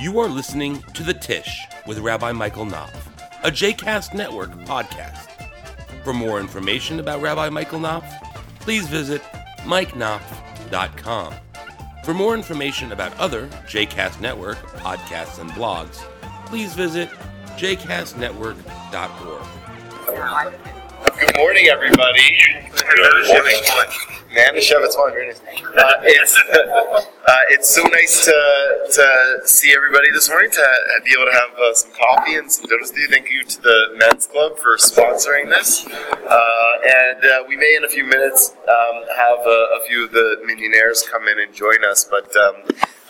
You are listening to The Tish with Rabbi Michael Knopf, a JCast Network podcast. For more information about Rabbi Michael Knopf, please visit mikeknopf.com. For more information about other JCast Network podcasts and blogs, please visit jcastnetwork.org. Good morning, everybody. Man, the Shevetz one. Uh, it's uh, it's so nice to to see everybody this morning to be able to have uh, some coffee and some donuts. Do thank you to the men's club for sponsoring this, uh, and uh, we may in a few minutes um, have a, a, few of the minyanaires come in and join us. But um,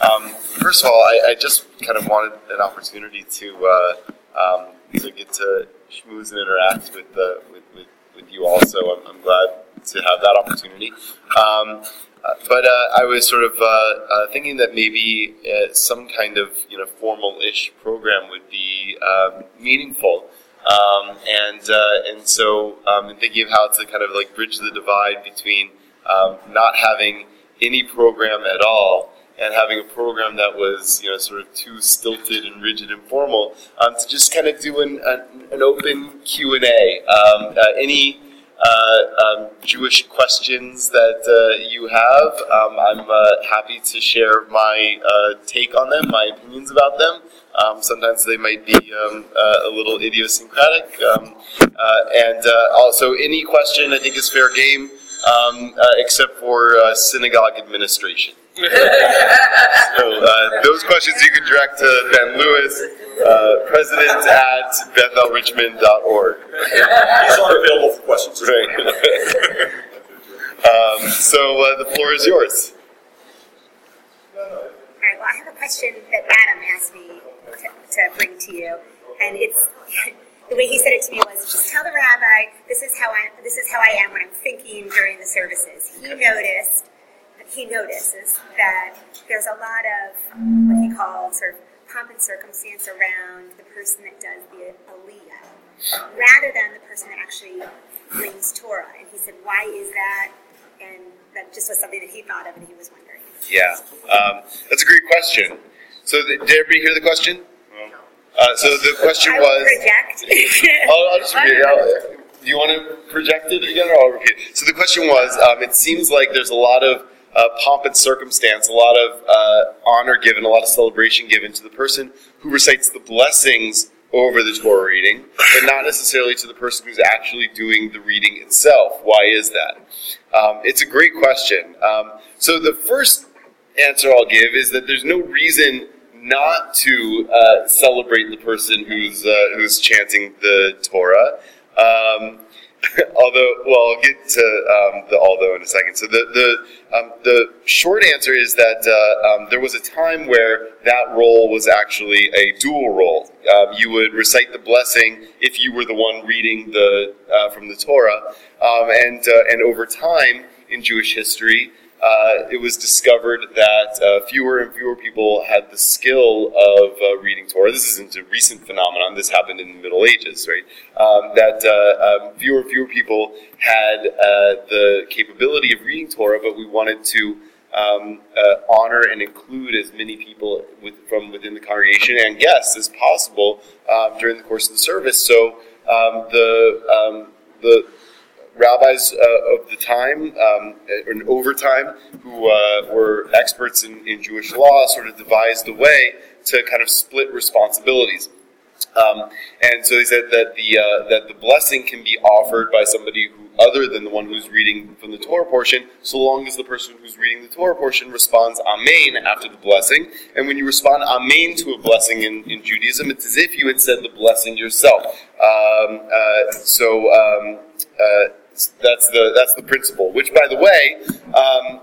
um, first of all, I, I, just kind of wanted an opportunity to uh, um, to get to schmooze and interact with the with, with, with you all. So I'm, I'm glad to have that opportunity. Um, uh, but uh, I was sort of uh, uh thinking that maybe uh, some kind of you know formal-ish program would be um, meaningful, um, and uh, and so um, thinking of how to kind of like bridge the divide between um, not having any program at all and having a program that was you know sort of too stilted and rigid and formal um, to just kind of do an, an, an open Q and A. Um, any uh, um, Jewish questions that uh, you have. Um, I'm uh, happy to share my uh, take on them, my opinions about them. Um, sometimes they might be um, uh, a little idiosyncratic. Um, uh, and also, any question I think is fair game, um, except for synagogue administration. so those questions you can direct to Ben Lewis uh, president at bethelrichmond.org. He's not available for questions. Right. um, so uh, the floor is yours. All right, well, I have a question that Adam asked me to, to bring to you, and it's the way he said it to me was just tell the rabbi this is how I this is how I am when I'm thinking during the services. He noticed he notices that there's a lot of what he called sort of pomp and circumstance around the person that does the aliyah rather than the person that actually brings Torah. And he said, why is that? And that just was something that he thought of and he was wondering. Yeah, um, that's a great question. So, the, did everybody hear the question? Uh, so the question I was. project. I'll, I'll just repeat it. do you want to project it again, or I'll repeat it? So the question was: um, It seems like there's a lot of uh, pomp and circumstance, a lot of uh, honor given, a lot of celebration given to the person who recites the blessings over the Torah reading, but not necessarily to the person who's actually doing the reading itself. Why is that? Um, it's a great question. Um, so the first answer I'll give is that there's no reason not to uh, celebrate the person who's uh, who's chanting the Torah. Um, although, well, I'll get to um, the although in a second. So the the um, the short answer is that uh, um, there was a time where that role was actually a dual role. Um, you would recite the blessing if you were the one reading the uh, from the Torah, um, and uh, and over time in Jewish history, uh, it was discovered that uh, fewer and fewer people had the skill of uh, reading Torah. This isn't a recent phenomenon. This happened in the Middle Ages, right? Um, that uh, um, fewer and fewer people had uh, the capability of reading Torah, but we wanted to um, uh, honor and include as many people with, from within the congregation and guests as possible um, during the course of the service. So um, the um, the rabbis uh, of the time um, and over time who uh, were experts in, in, Jewish law sort of devised a way to kind of split responsibilities. Um, and so they said that the uh, that the blessing can be offered by somebody who other than the one who's reading from the Torah portion, so long as the person who's reading the Torah portion responds Amen after the blessing. And when you respond Amen to a blessing in, in Judaism, it's as if you had said the blessing yourself. Um, uh, so um, uh, that's the that's the principle. Which, by the way, um,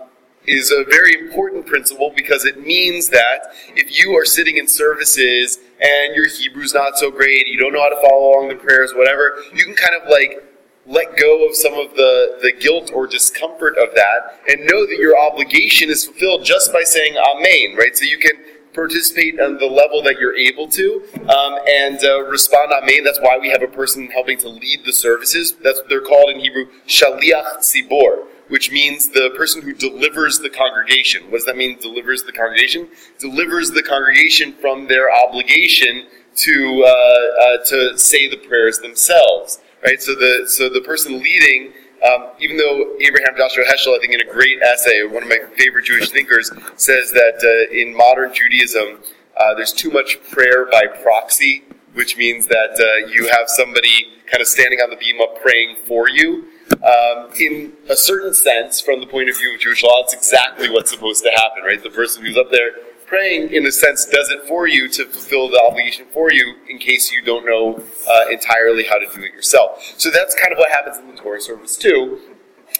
is a very important principle because it means that if you are sitting in services and your Hebrew's not so great, you don't know how to follow along the prayers, whatever, you can kind of like let go of some of the, the guilt or discomfort of that and know that your obligation is fulfilled just by saying Amen, right? So you can participate on the level that you're able to um, and uh, respond amen. That's why we have a person helping to lead the services. That's what they're called in Hebrew, shaliach tzibor, which means the person who delivers the congregation. What does that mean? Delivers the congregation? Delivers the congregation from their obligation to uh, uh, to say the prayers themselves. Right. So the so the person leading. Um, even though Abraham Joshua Heschel, I think in a great essay, one of my favorite Jewish thinkers, says that uh, in modern Judaism, uh, there's too much prayer by proxy, which means that uh, you have somebody kind of standing on the bima praying for you. Um, in a certain sense, from the point of view of Jewish law, it's exactly what's supposed to happen, right? The person who's up there praying, in a sense, does it for you to fulfill the obligation for you in case you don't know uh, entirely how to do it yourself. So that's kind of what happens in the Torah service, too.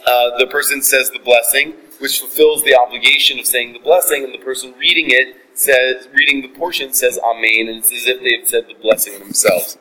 Uh, the person says the blessing, which fulfills the obligation of saying the blessing, and the person reading it says, reading the portion says Amen, and it's as if they've said the blessing themselves.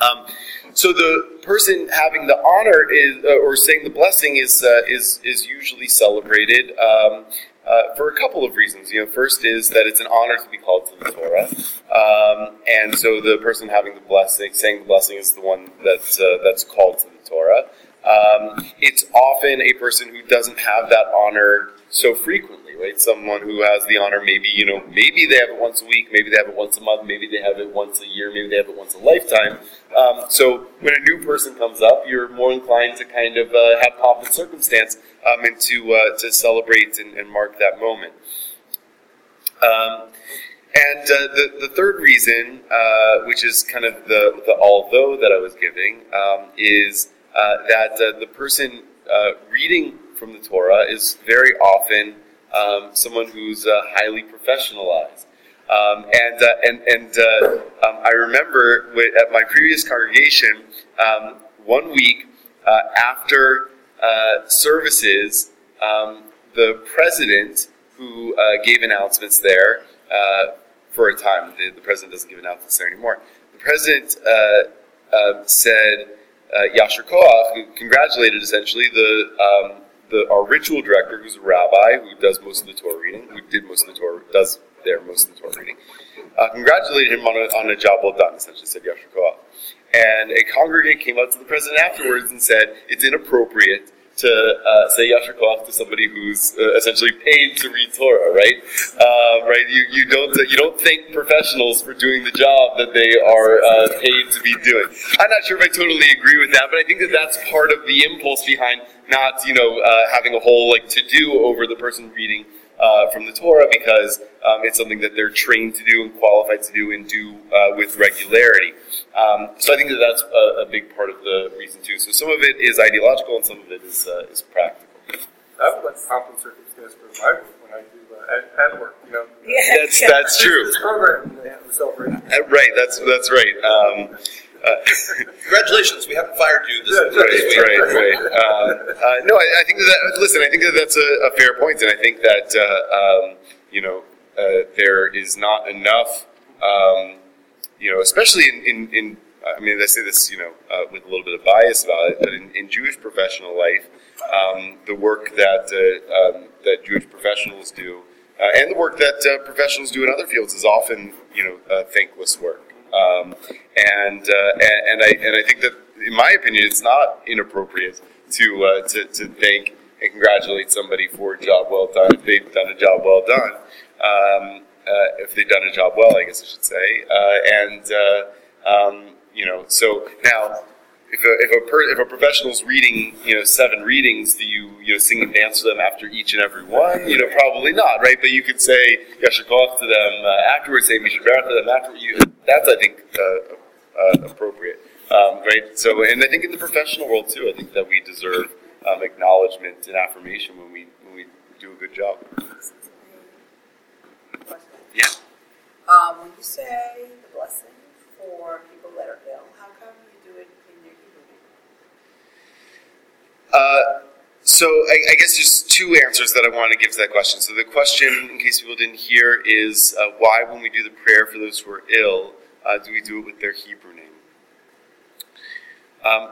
Um, so the person having the honor is, uh, or saying the blessing is uh, is is usually celebrated um, uh, for a couple of reasons. You know, first is that it's an honor to be called to the Torah, um, and so the person having the blessing, saying the blessing, is the one that's uh, that's called to the Torah. Um, it's often a person who doesn't have that honor so frequently, right? Someone who has the honor, maybe you know, maybe they have it once a week, maybe they have it once a month, maybe they have it once a year, maybe they have it once a lifetime. Um, so when a new person comes up, you're more inclined to kind of uh, have pomp and circumstance um, and to uh, to celebrate and, and, mark that moment. Um, and uh, the, the third reason, uh, which is kind of the, the although that I was giving, um, is uh, that uh, the person reading from the Torah is very often um, someone who's highly professionalized. Um, and uh, and and uh, um, I remember at my previous congregation, um, one week uh, after uh, services, um, the president who uh, gave announcements there uh, for a time, the, the, president doesn't give announcements there anymore. The president said, Yasher Koach, who congratulated essentially the um, the, our ritual director, who's a rabbi who does most of the Torah reading, who did most of the Torah, does there most of the Torah reading, uh, congratulated him on a, on a job well done, essentially said Yasher Koach. And a congregant came up to the president afterwards and said, it's inappropriate to uh, say Yasher Koach to somebody who's uh, essentially paid to read Torah, right? Uh, right? You, you don't you don't thank professionals for doing the job that they are uh, paid to be doing. I'm not sure if I totally agree with that, but I think that that's part of the impulse behind not you know uh, having a whole like to do over the person reading uh, from the Torah because um, it's something that they're trained to do and qualified to do and do uh, with regularity. Um, so I think that that's a, a, big part of the reason too. So some of it is ideological and some of it is, uh, is practical. I would like pomp and circumstance for my work when I do uh, at, work. You know, yeah. that's that's true. This, program, they have uh, Right, that's that's right. Um, uh, Congratulations, we haven't fired you this, right, this. Right, right, uh, uh, no, I, I, think that, listen, I think that that's a, a fair point, and I think that, uh, um, you know, uh, there is not enough, um, you know, especially in, in, in, I mean, I say this, you know, uh, with a little bit of bias about it, but in, in Jewish professional life, um, the work that, um, that Jewish professionals do, and the work that professionals do in other fields is often, you know, thankless work. Um, and, uh, and, and I and I think that, in my opinion, it's not inappropriate to uh, to, to thank and congratulate somebody for a job well done if they've done a job well done. Um, uh, if they've done a job well, I guess I should say. Uh, and uh, um, you know, so now if a, if a, per, if a professional's reading, you know, seven readings, do you, you know, sing and dance to them after each and every one? You know, probably not, right? But you could say Yasher Koach to them uh, afterwards, say Mishnah to them after you. That's, I think, uh, uh, appropriate, um, right? So, and I think in the professional world too, I think that we deserve um, acknowledgement and affirmation when we when we do a good job. Yeah. Um, when you say the blessing for people that are ill, how come you do it in your Hebrew name? Uh, so I, I, guess there's two answers that I want to give to that question. So the question, in case people didn't hear, is uh, why, when we do the prayer for those who are ill, uh, do we do it with their Hebrew name? Um,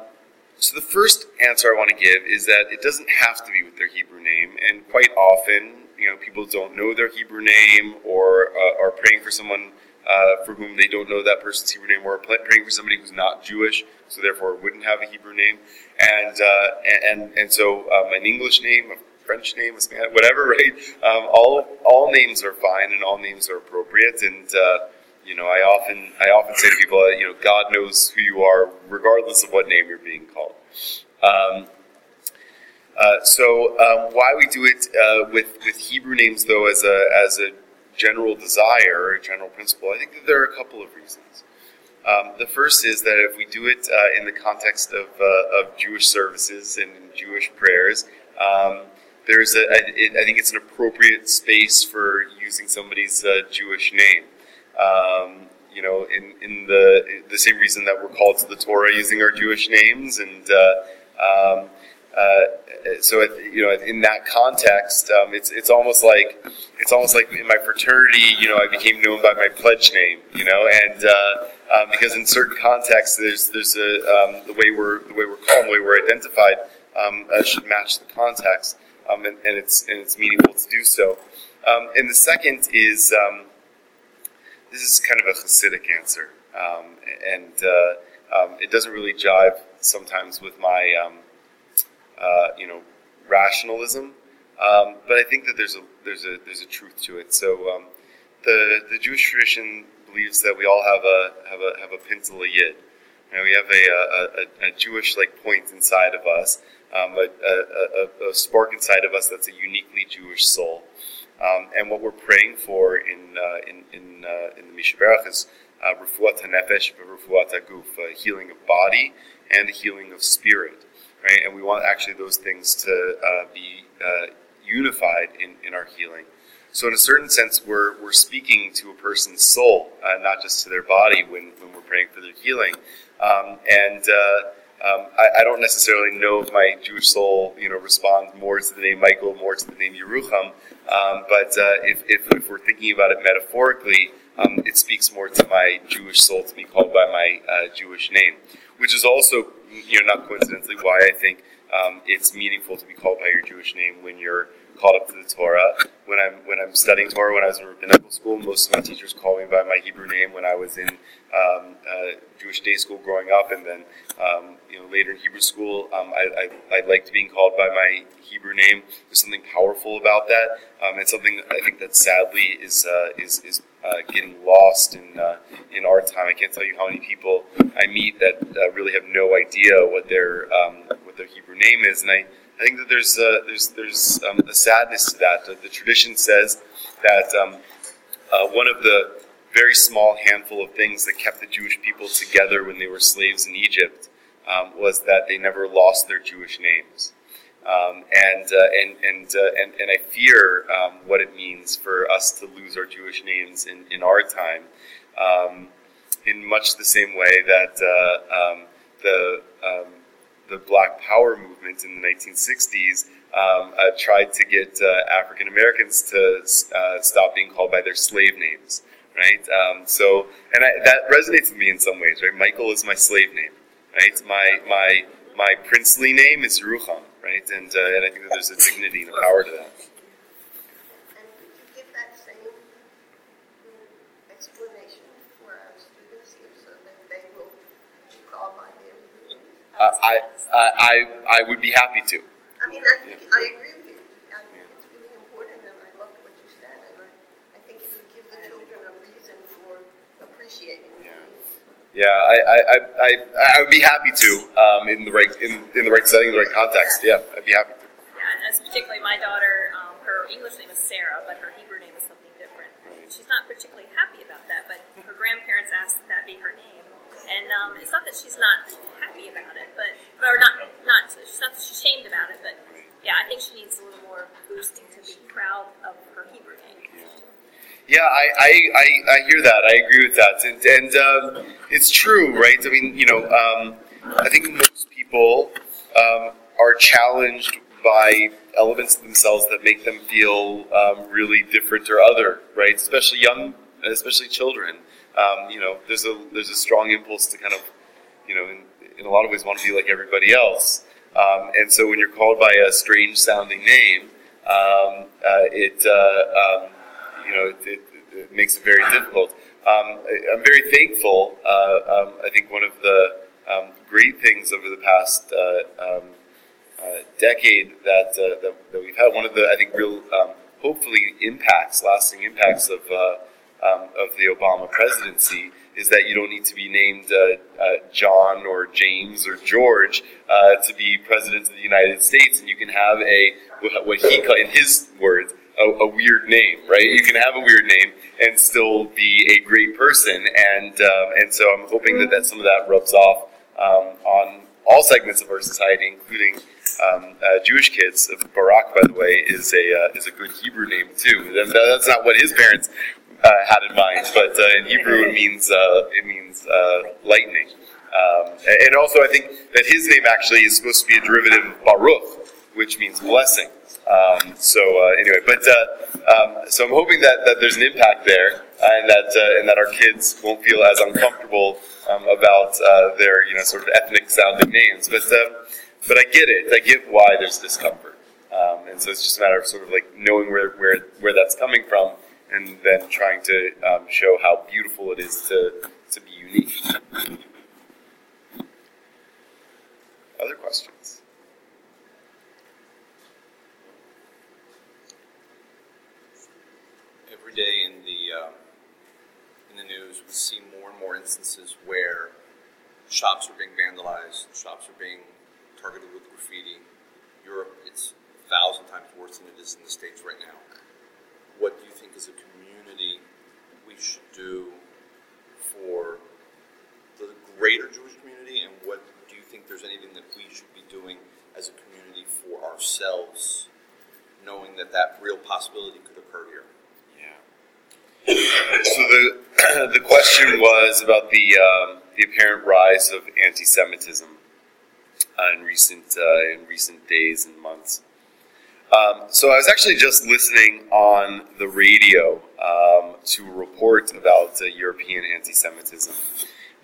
so the first answer I want to give is that it doesn't have to be with their Hebrew name, and quite often, you know, people don't know their Hebrew name or uh, are praying for someone uh, for whom they don't know that person's Hebrew name, or praying for somebody who's not Jewish, so therefore wouldn't have a Hebrew name, and uh, and and so um, an English name, a French name, a Spanish, whatever, right? Um, all all names are fine, and all names are appropriate, and uh, you know, I often I often say to people, that, you know, God knows who you are, regardless of what name you're being called. Um, uh, so um, why we do it uh, with with Hebrew names, though, as a as a general desire, a general principle, I think that there are a couple of reasons. Um, the first is that if we do it uh, in the context of, uh, of Jewish services and Jewish prayers, um, there's a, I, it, I think it's an appropriate space for using somebody's uh, Jewish name. Um, you know, in, in the the same reason that we're called to the Torah using our Jewish names, and uh, so you know, in that context, um, it's it's almost like it's almost like in my fraternity, you know, I became known by my pledge name, you know, and uh, um, because in certain contexts, there's there's a um, the way we're the way we're called, the way we're identified, um, uh, should match the context, um, and, and, it's and it's meaningful to do so. Um, and the second is this is kind of a Hasidic answer, and uh, it doesn't really jive sometimes with my uh, you know, rationalism. Um, but I think that there's a there's a there's a truth to it. So um, the the Jewish tradition believes that we all have a have a have a pintel yid. You know, we have a, a, a, Jewish like point inside of us, um, a, a, a, spark inside of us that's a uniquely Jewish soul. Um, and what we're praying for in uh, in in, uh, in the Mishaberach is uh, refuat hanefesh refuat haguf, healing of body and the healing of spirit right? And we want actually those things to uh, be uh, unified in, in our healing. So, in a certain sense, we're, we're speaking to a person's soul, uh, not just to their body when, when we're praying for their healing. Um, and uh, um, I, I, don't necessarily know if my Jewish soul, you know, responds more to the name Michael, more to the name Yerucham. Um, but uh, if, if, if, we're thinking about it metaphorically, um, it speaks more to my Jewish soul to be called by my uh, Jewish name, which is also you know, not coincidentally, why I think um, it's meaningful to be called by your Jewish name when you're called up to the Torah. When I'm when I'm studying Torah, when I was in rabbinical school, most of my teachers called me by my Hebrew name. When I was in um, uh, Jewish day school growing up, and then um, you know later in Hebrew school, um, I, I, I, liked being called by my Hebrew name. There's something powerful about that. Um, it's something I think that sadly is uh, is is getting lost in uh, in our time. I can't tell you how many people I meet that uh, really have no idea what their um, what their Hebrew name is, and I, I think that there's uh, there's there's um, a sadness to that. The, the tradition says that um, uh, one of the very small handful of things that kept the Jewish people together when they were slaves in Egypt um, was that they never lost their Jewish names. Um, and, uh, and, and, uh, and, and I fear um, what it means for us to lose our Jewish names in, in our time um, in much the same way that uh, um, the, um, the Black Power movement in the 1960s um, uh, tried to get uh, African Americans to uh, stop being called by their slave names. Right, so and I, that resonates with me in some ways. Right, Michael is my slave name. Right, my my my princely name is Yerucham right? And, uh, and I think that there's a dignity and a power to that. And could you give that same explanation for our students so that they will call by their uh, I, I, I would be happy to. I mean, I, think, I agree with you. I think it's really important, and I loved what you said, and I, I think it would give the children a reason for appreciating yeah. I, I, I, I would be happy to um, in the right in, in the right setting, the right context. Yeah, I'd be happy to. Yeah, and as particularly my daughter, um, her English name is Sarah, but her Hebrew name is something different. She's not particularly happy about that, but her grandparents asked that, that be her name, and um, it's not that she's not happy about it, but or not not she's not she's about it, but yeah, I think she needs a little more boosting to be proud of her Hebrew name. Yeah, I, I, I, I, hear that. I agree with that. And, and um, it's true, right? I mean, you know, um, I think most people um, are challenged by elements themselves that make them feel um, really different or other, right? Especially young, especially children. Um, you know, there's a there's a strong impulse to kind of, you know, in, in a lot of ways want to be like everybody else. Um, and so when you're called by a strange sounding name, uh, it uh, you know, it, it, it, makes it very difficult. um, I, I'm very thankful. Uh, um, I think one of the um, great things over the past uh, um, uh, decade that, uh, that that we've had, one of the I think real um, hopefully impacts, lasting impacts of uh, of the Obama presidency is that you don't need to be named uh, uh, John or James or George uh, to be president of the United States, and you can have a what he called, in his words, a, a, weird name, right? You can have a weird name and still be a great person, and um, and so I'm hoping that, that some of that rubs off um, on all segments of our society, including um, uh, Jewish kids. Barak, by the way, is a uh, is a good Hebrew name too. That's not what his parents uh, had in mind, but uh, in Hebrew it means uh, it means uh, lightning. Um, and also, I think that his name actually is supposed to be a derivative of Baruch, which means blessing. Um, so uh, anyway, but uh, um, so I'm hoping that, that there's an impact there, and that and that our kids won't feel as uncomfortable um, about their you know sort of ethnic sounding names. But but I get it. I get why there's discomfort. Um, and so it's just a matter of sort of like knowing where, where, where that's coming from and then trying to um, show how beautiful it is to, to be unique. Other questions? Every day in the uh, in the news, we see more and more instances where shops are being vandalized, shops are being targeted with graffiti. Europe, it's a thousand times worse than it is in the states right now what do you think as a community we should do for the greater Jewish community, and what do you think there's anything that we should be doing as a community for ourselves, knowing that that real possibility could occur here? So the the question was about the um, the apparent rise of anti-Semitism uh, in recent uh, in recent days and months. Um, so I was actually just listening on the radio um, to a report about uh, European anti-Semitism,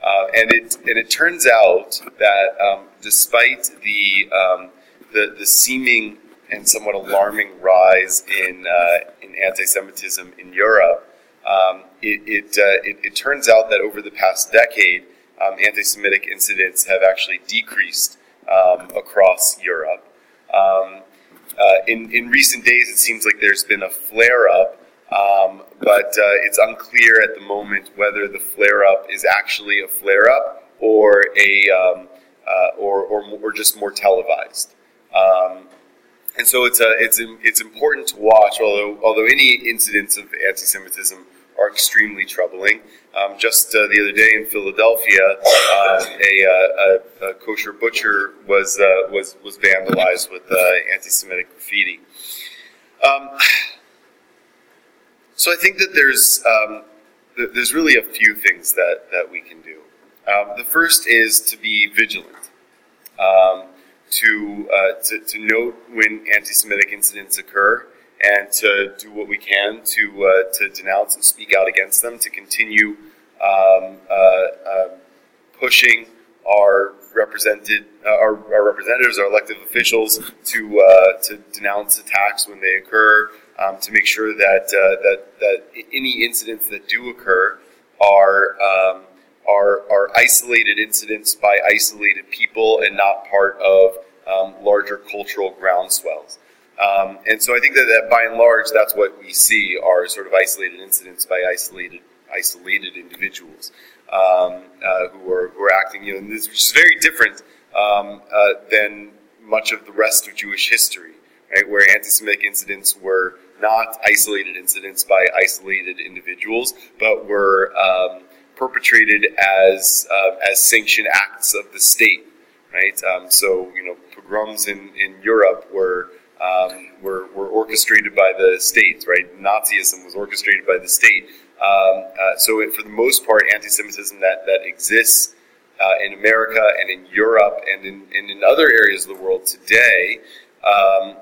uh, and it and it turns out that um, despite the, um, the, the seeming and somewhat alarming rise in uh, in anti-Semitism in Europe, um, it it, uh, it, it turns out that over the past decade, um, anti-Semitic incidents have actually decreased across Europe. Um, uh, in, in recent days, it seems like there's been a flare up, um, but uh, it's unclear at the moment whether the flare up is actually a flare up or a um, uh, or, or, or just more televised. And so it's a, it's it's important to watch. Although although any incidents of anti-Semitism are extremely troubling. Um, just uh, the other day in Philadelphia, um, a, uh, a, a, kosher butcher was uh, was was vandalized with uh, anti-Semitic graffiti. Um, so I think that there's um, th- there's really a few things that that we can do. Um, the first is to be vigilant. Um, to, uh, to, to note when anti-Semitic incidents occur, and to do what we can to uh, to denounce and speak out against them, to continue um, uh, uh, pushing our represented uh, our, our, representatives, our elected officials, to uh, to denounce attacks when they occur, um, to make sure that that that any incidents that do occur are um, are are isolated incidents by isolated people and not part of um, larger cultural groundswells. Um, and so I think that, that by and large, that's what we see are sort of isolated incidents by isolated isolated individuals um, uh, who are who are acting. You know, this, which is very different um, uh, than much of the rest of Jewish history, right? Where anti-Semitic incidents were not isolated incidents by isolated individuals, but were um, perpetrated as uh, as sanctioned acts of the state, right? Um, so you know, pogroms in in Europe were um, were, were orchestrated by the state, right? Nazism was orchestrated by the state. Um, uh, so, it, for the most part, anti-Semitism that that exists uh, in America and in Europe and in, and in other areas of the world today um,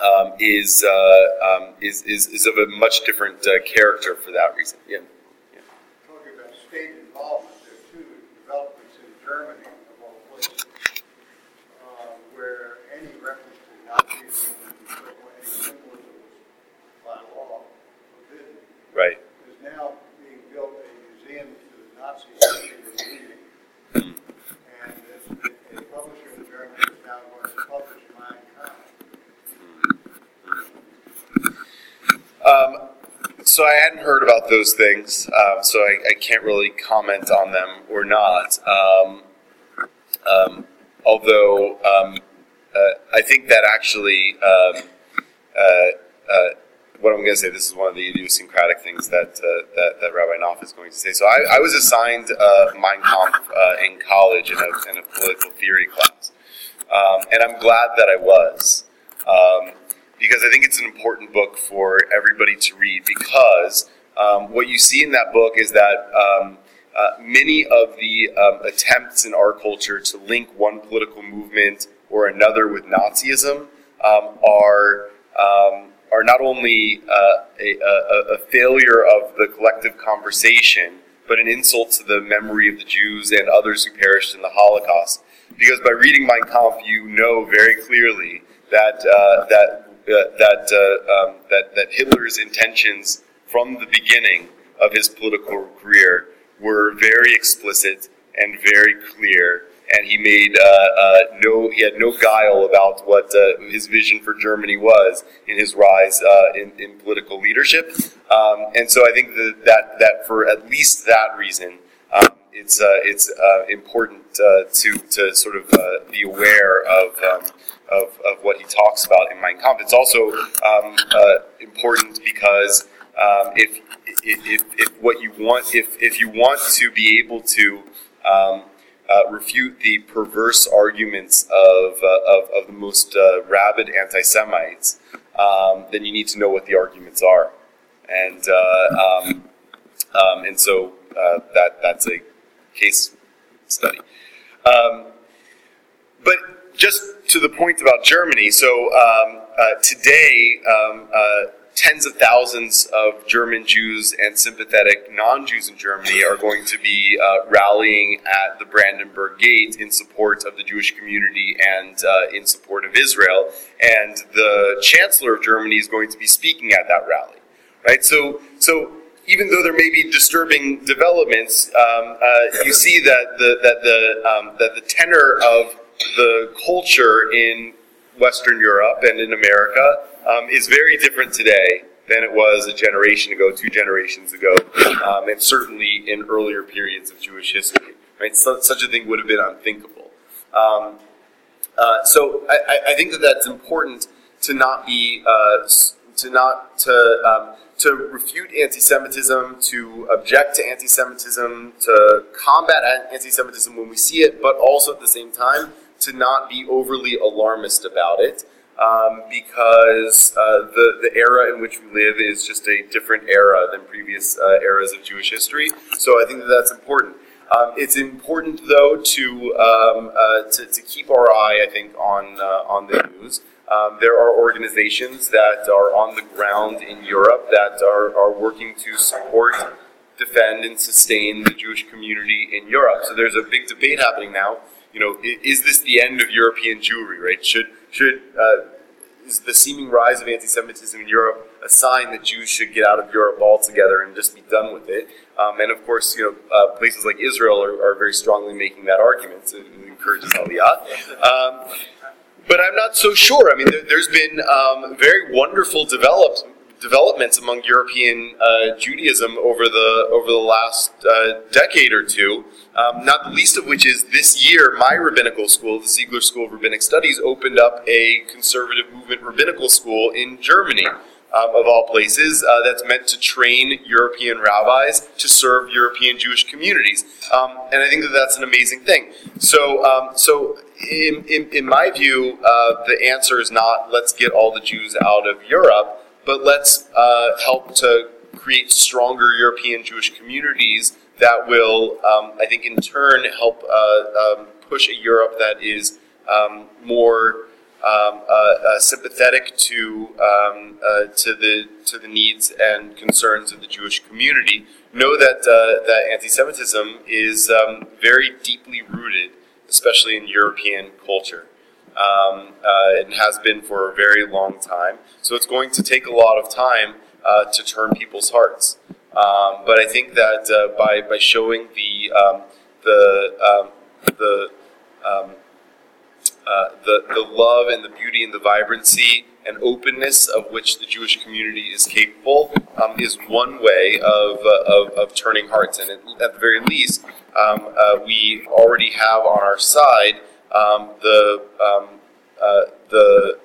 um is, uh, is, is is of a much different uh, character for that reason. Yeah state involvement. There are two developments in Germany, of all places, uh, where any reference to Nazism was by law forbidden. Right. There's now being built a museum to the Nazi history of reading, and a, a publisher in Germany is now going to publish Mein Kampf. Um, so I hadn't heard about those things, um, so I, I can't really comment on them or not. Um, um, although um, uh, I think that actually, um, uh, uh, what I'm going to say, this is one of the idiosyncratic things that uh, that, that Rabbi Knopf is going to say. So I, I was assigned uh, Mein Kampf uh, in college in a, in a political theory class, and I'm glad that I was. Because I think it's an important book for everybody to read because um, what you see in that book is that um, uh, many of the um, attempts in our culture to link one political movement or another with Nazism um, are um, are not only uh, a, a, a failure of the collective conversation, but an insult to the memory of the Jews and others who perished in the Holocaust. Because by reading Mein Kampf, you know very clearly that uh, that that, uh, um, that, that Hitler's intentions from the beginning of his political career were very explicit and very clear. And he made uh, uh no, he had no guile about what uh, his vision for Germany was in his rise uh, in, in, political leadership. Um, and so I think that, that, that for at least that reason, um, it's, it's important to, to sort of be aware of um, of, of what he talks about in Mein Kampf. It's also um, uh, important because um, if, if, if what you want if, if you want to be able to um, uh, refute the perverse arguments of, uh, of, of, the most uh, rabid anti-Semites, um, then you need to know what the arguments are, and uh, um, um, and so uh, that that's a case study. but just to the point about Germany, so um, uh, today, um, uh, tens of thousands of German Jews and sympathetic non Jews in Germany are going to be uh, rallying at the Brandenburg Gate in support of the Jewish community and uh, in support of Israel. And the Chancellor of Germany is going to be speaking at that rally. Right? So, so even though there may be disturbing developments, um, uh, you see that the, that, the, um, that the tenor of the culture in Western Europe and in America um, is very different today than it was a generation ago, two generations ago, um, and certainly in earlier periods of Jewish history. Right, so, such a thing would have been unthinkable. Um, uh, so I, I, think that that's important to not be uh, to not to um, to refute anti-Semitism, to object to anti-Semitism, to combat anti-Semitism when we see it, but also at the same time to not be overly alarmist about it. Um, because uh, the, the era in which we live is just a different era than previous uh, eras of Jewish history. So I think that that's important. Um, it's important, though, to, um, uh, to, to keep our eye, I think, on uh, on the news. Um, there are organizations that are on the ground in Europe that are, are working to support, defend, and sustain the Jewish community in Europe. So there's a big debate happening now you know, is this the end of European Jewry, right? Should, should, uh, is the seeming rise of anti-Semitism in Europe a sign that Jews should get out of Europe altogether and just be done with it? Um, and of course, you know, uh, places like Israel are, are, very strongly making that argument. So it encourages Aliyah. Um, but I'm not so sure. I mean, there, has been um, very wonderful developed, developments among European uh, Judaism over the over the last uh, decade or two. Um, not the least of which is this year, my rabbinical school, the Ziegler School of Rabbinic Studies, opened up a conservative movement rabbinical school in Germany. Um, of all places, uh, that's meant to train European rabbis to serve European Jewish communities, um, and I think that that's an amazing thing. So, um, so in, in, in, my view, uh, the answer is not let's get all the Jews out of Europe but let's uh, help to create stronger European Jewish communities that will, um, I think, in turn help uh, um, push a Europe that is um, more um, uh, uh, sympathetic to um, uh, to the to the needs and concerns of the Jewish community. Know that uh, that anti-Semitism is um, very deeply rooted, especially in European culture uh, and has been for a very long time. So it's going to take a lot of time to turn people's hearts. Um, but I think that uh, by, by showing the um, the um, the, um, uh, the the love and the beauty and the vibrancy and openness of which the Jewish community is capable um, is one way of, uh, of, of, turning hearts. And at, the very least, uh, we already have on our side the, uh, the,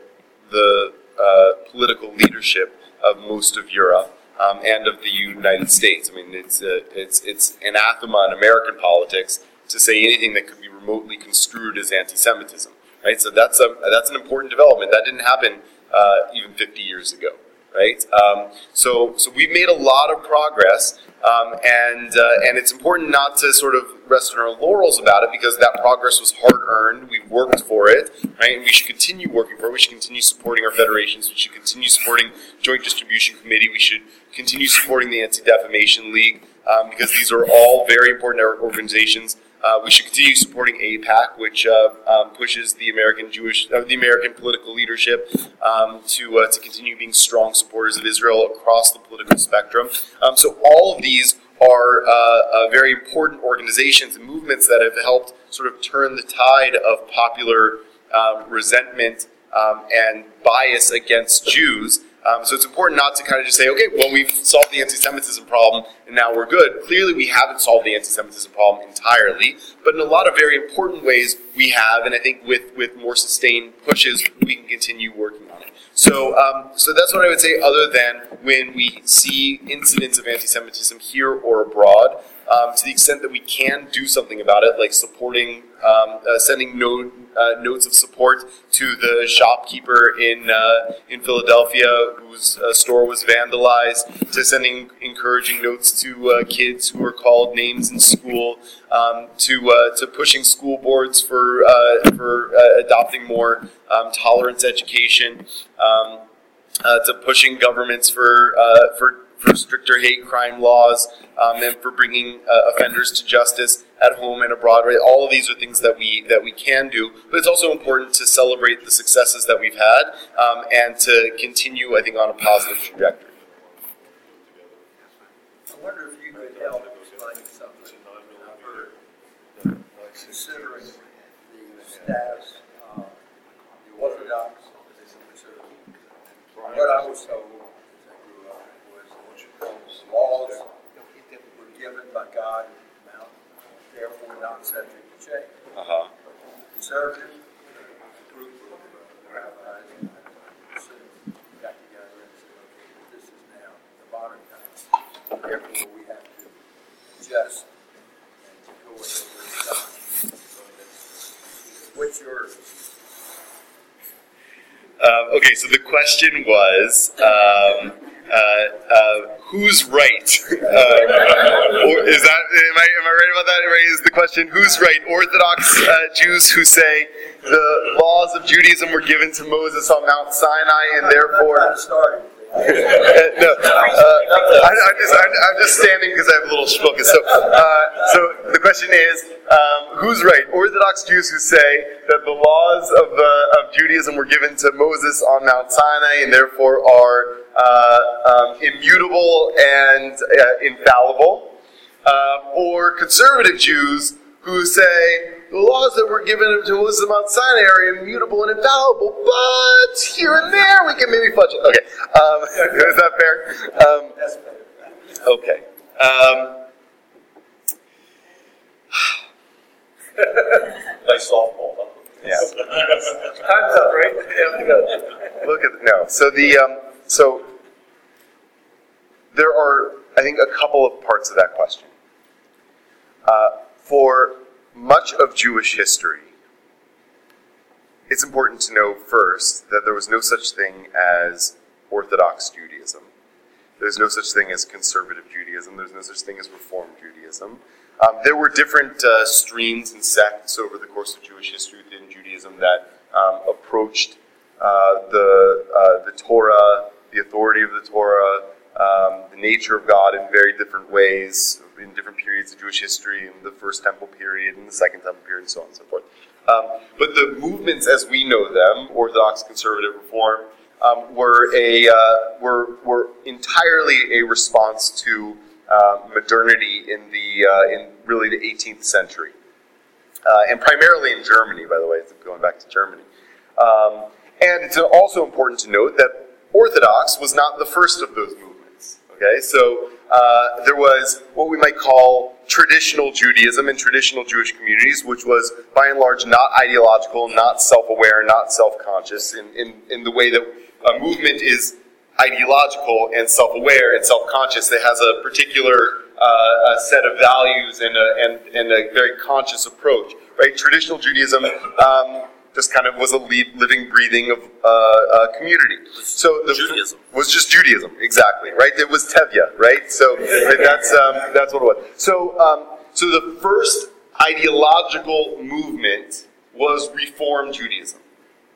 the uh, political leadership of most of Europe. Um, and of the United States. I mean, it's, uh, it's, it's anathema in American politics to say anything that could be remotely construed as anti-Semitism, right? So that's a that's an important development that didn't happen uh, even 50 years ago, right? Um, so so we've made a lot of progress, um, and uh, and it's important not to sort of rest on our laurels about it because that progress was hard earned. We've worked for it, right? And we should continue working for it. We should continue supporting our federations. We should continue supporting Joint Distribution Committee. We should continue supporting the Anti Defamation League um, because these are all very important organizations. Uh, we should continue supporting AIPAC, which uh, um, pushes the American Jewish, uh, the American political leadership um, to uh, to continue being strong supporters of Israel across the political spectrum. Um, so all of these are uh, uh, very important organizations and movements that have helped sort of turn the tide of popular um, resentment um, and bias against Jews. Um, so it's important not to kind of just say, okay, well, we've solved the anti Semitism problem and now we're good. Clearly, we haven't solved the anti Semitism problem entirely, but in a lot of very important ways, we have. And I think with, with more sustained pushes, we can continue working on it. So, um, so that's what I would say, other than when we see incidents of anti Semitism here or abroad. Um, to the extent that we can do something about it, like supporting, um, uh, sending note, uh, notes of support to the shopkeeper in uh, in Philadelphia whose uh, store was vandalized, to sending encouraging notes to uh, kids who were called names in school, um, to uh, to pushing school boards for for adopting more um, tolerance education, um, to pushing governments for for for stricter hate crime laws um, and for bringing uh, offenders to justice at home and abroad. Right, all of these are things that we that we can do, but it's also important to celebrate the successes that we've had um, and to continue, I think, on a positive trajectory. I wonder if you could help explain something I've considering the status of the Orthodox. What I was told laws were given by God Mount, therefore not subject to change. Uh-huh. Conservative group of rabbis got together and said, okay, this is now the modern times. Therefore, we have to adjust and to go with the. What's your um, okay, so the question was um, uh, uh, who's right? Uh, or is that am I am I right about that? The question who's right? Orthodox uh, Jews who say the laws of Judaism were given to Moses on Mount Sinai, and therefore. No, uh, I, am just I'm, I'm, just standing because I have a little focus. So, uh, so the question is, um, who's right? Orthodox Jews who say that the laws of, uh, of Judaism were given to Moses on Mount Sinai and therefore are uh, um, immutable and uh, infallible, uh, or conservative Jews who say the laws that were given to Moses Mount Sinai are immutable and infallible, but here and there we can maybe fudge it. Okay, um, is that fair? Um, okay. Um, nice softball. Huh? Yeah. Time's up, right? Look at no. So the um, so there are, I think, a couple of parts of that question. Uh, for much of Jewish history, it's important to know first that there was no such thing as Orthodox Judaism. There's no such thing as conservative Judaism. There's no such thing as Reform Judaism. Um, there were different uh, streams and sects over the course of Jewish history within Judaism that um, approached uh, the, uh, the Torah, the authority of the Torah, um, the nature of God in very different ways in different periods of Jewish history, in the First Temple period, and the Second Temple period, and so on and so forth. Um, but the movements as we know them, Orthodox, Conservative, Reform, um, were a uh, were were entirely a response to uh, modernity in the uh, in really the 18th century, uh, and primarily in Germany, by the way, going back to Germany. Um, and it's also important to note that Orthodox was not the first of those movements. Okay, so uh, there was what we might call traditional Judaism in traditional Jewish communities, which was by and large not ideological, not self aware, not self conscious, in, in, in the way that a movement is ideological and self aware and self conscious, that has a particular uh, a set of values and a, and, and a very conscious approach. Right? Traditional Judaism um, just kind of was a li- living, breathing of uh, uh, community. So the, Judaism. was just Judaism, exactly. Right? It was Tevye, right? So that's um, that's what it was. So um, so the first ideological movement was Reform Judaism.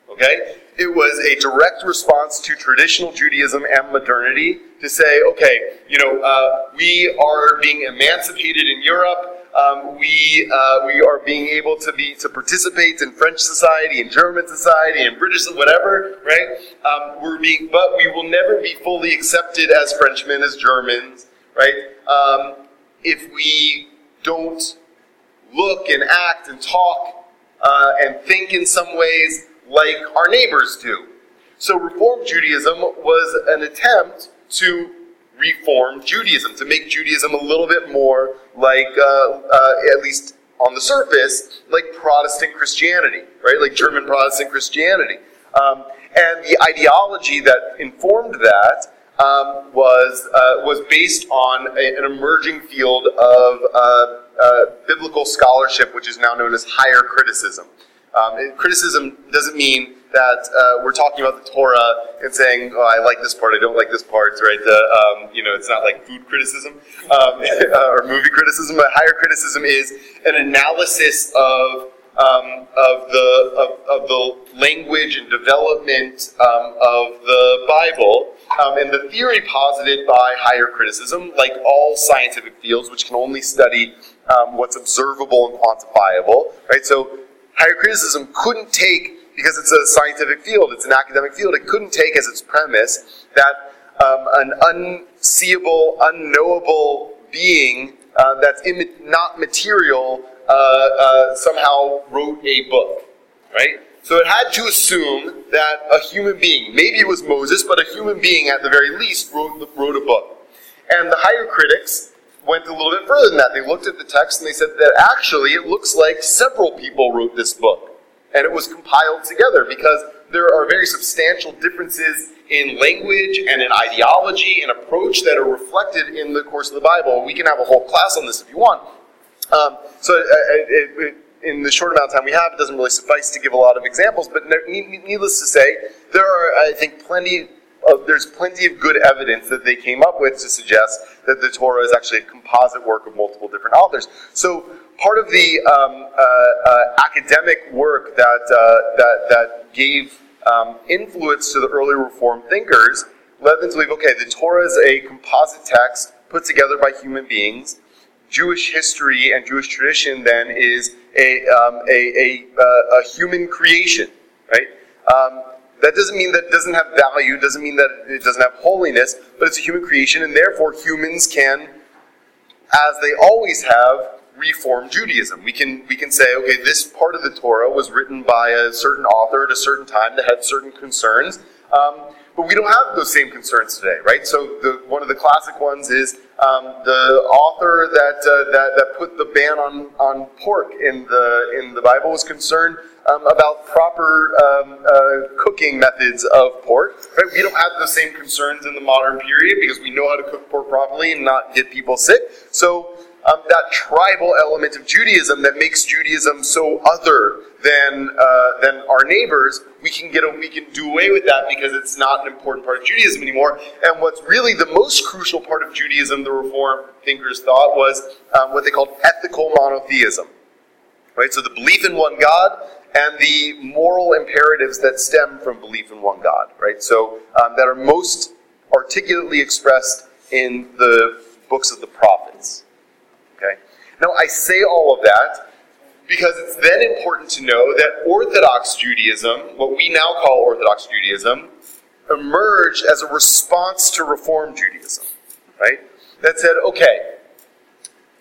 Okay? It was a direct response to traditional Judaism and modernity to say, okay, you know, uh, we are being emancipated in Europe. Um, we uh, we are being able to be to participate in French society, in German society, in British whatever, right? Um, we're being, but we will never be fully accepted as Frenchmen, as Germans, right? Um, if we don't look and act and talk uh, and think in some ways like our neighbors do. So Reform Judaism was an attempt to reform Judaism, to make Judaism a little bit more like, uh, uh, at least on the surface, like Protestant Christianity, right? Like German Protestant Christianity. Um, and the ideology that informed that um, was uh, was based on a, an emerging field of uh, uh, biblical scholarship, which is now known as higher criticism. Um, criticism doesn't mean that uh, we're talking about the Torah and saying, "Oh, I like this part, I don't like this part." Right? The, um, you know, it's not like food criticism um, or movie criticism. But higher criticism is an analysis of um, of the of, of, the language and development um, of the Bible, um, and the theory posited by higher criticism, like all scientific fields, which can only study um, what's observable and quantifiable, right? So, higher criticism couldn't take because it's a scientific field, it's an academic field. It couldn't take as its premise that um, an unseeable, unknowable being uh, that's imma- not material uh, uh, somehow wrote a book, right? So it had to assume that a human being, maybe it was Moses, but a human being at the very least wrote, wrote a book. And the higher critics went a little bit further than that. They looked at the text and they said that actually it looks like several people wrote this book. And it was compiled together because there are very substantial differences in language and in ideology and approach that are reflected in the course of the Bible. We can have a whole class on this if you want. Um, so, uh, it, it, in the short amount of time we have, it doesn't really suffice to give a lot of examples. But needless to say, there are, I think, plenty. Of, there's plenty of good evidence that they came up with to suggest that the Torah is actually a composite work of multiple different authors. So, part of the um, uh, uh, academic work that uh, that that gave um, influence to the early Reform thinkers led them to believe, okay, the Torah is a composite text put together by human beings Jewish history and Jewish tradition then is a, um, a, a, uh, a, human creation, right? Um, that doesn't mean that it doesn't have value, doesn't mean that it doesn't have holiness, but it's a human creation, and therefore humans can, as they always have, reform Judaism. We can we can say, okay, this part of the Torah was written by a certain author at a certain time that had certain concerns. Um, but we don't have those same concerns today, right? So the, one of the classic ones is um, the author that, uh, that that put the ban on, on pork in the in the Bible was concerned um, about proper um, uh, cooking methods of pork. Right? We don't have the same concerns in the modern period because we know how to cook pork properly and not get people sick. So um, that tribal element of Judaism that makes Judaism so other than uh, than our neighbors, we can get a, we can do away with that because it's not an important part of Judaism anymore. And what's really the most crucial part of Judaism, the Reform thinkers thought, was um, what they called ethical monotheism. Right, so the belief in one God and the moral imperatives that stem from belief in one God. Right, so um, that are most articulately expressed in the books of the prophets. Now I say all of that because it's then important to know that Orthodox Judaism, what we now call Orthodox Judaism, emerged as a response to Reform Judaism, right? That said, okay,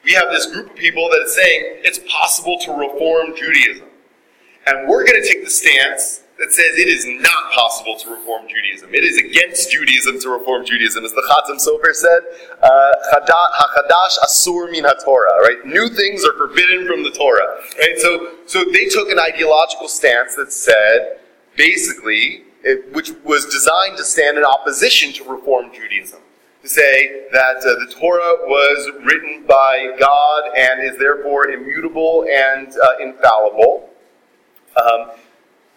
we have this group of people that is saying it's possible to reform Judaism. And we're going to take the stance that says it is not possible to reform Judaism. It is against Judaism to reform Judaism. As the Chatam Sofer said, uh, Hachadash Asur min HaTorah, right? New things are forbidden from the Torah, right? So, so they took an ideological stance that said, basically, it, which was designed to stand in opposition to reform Judaism. To say that uh, the Torah was written by God and is therefore immutable and uh, infallible. Um,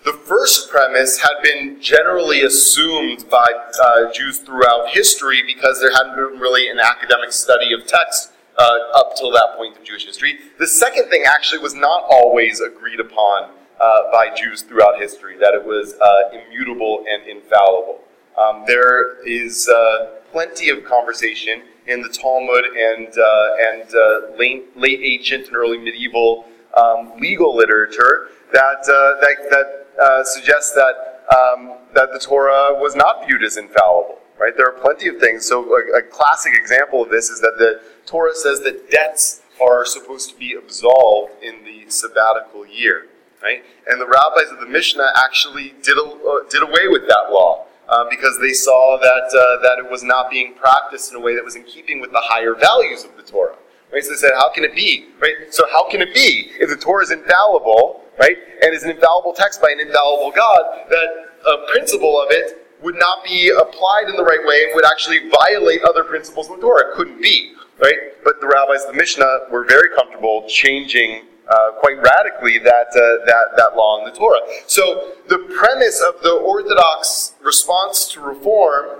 the first premise had been generally assumed by uh, Jews throughout history because there hadn't been really an academic study of text uh, up till that point of Jewish history. The second thing actually was not always agreed upon uh, by Jews throughout history, that it was uh, immutable and infallible. Um, there is uh, plenty of conversation in the Talmud and, uh, and late, late ancient and early medieval um, legal literature that, that, that uh, suggests that um, that the Torah was not viewed as infallible. Right? There are plenty of things. So a, a classic example of this is that the Torah says that debts are supposed to be absolved in the sabbatical year. Right? And the rabbis of the Mishnah actually did, a, uh, did away with that law. Uh, because they saw that uh, that it was not being practiced in a way that was in keeping with the higher values of the Torah. Right? So they said, how can it be? Right? So how can it be if the Torah is infallible? Right? And is an infallible text by an infallible God, that a principle of it would not be applied in the right way and would actually violate other principles in the Torah. It couldn't be, right? But the rabbis of the Mishnah were very comfortable changing uh, quite radically that, uh, that, that law in the Torah. So the premise of the Orthodox response to reform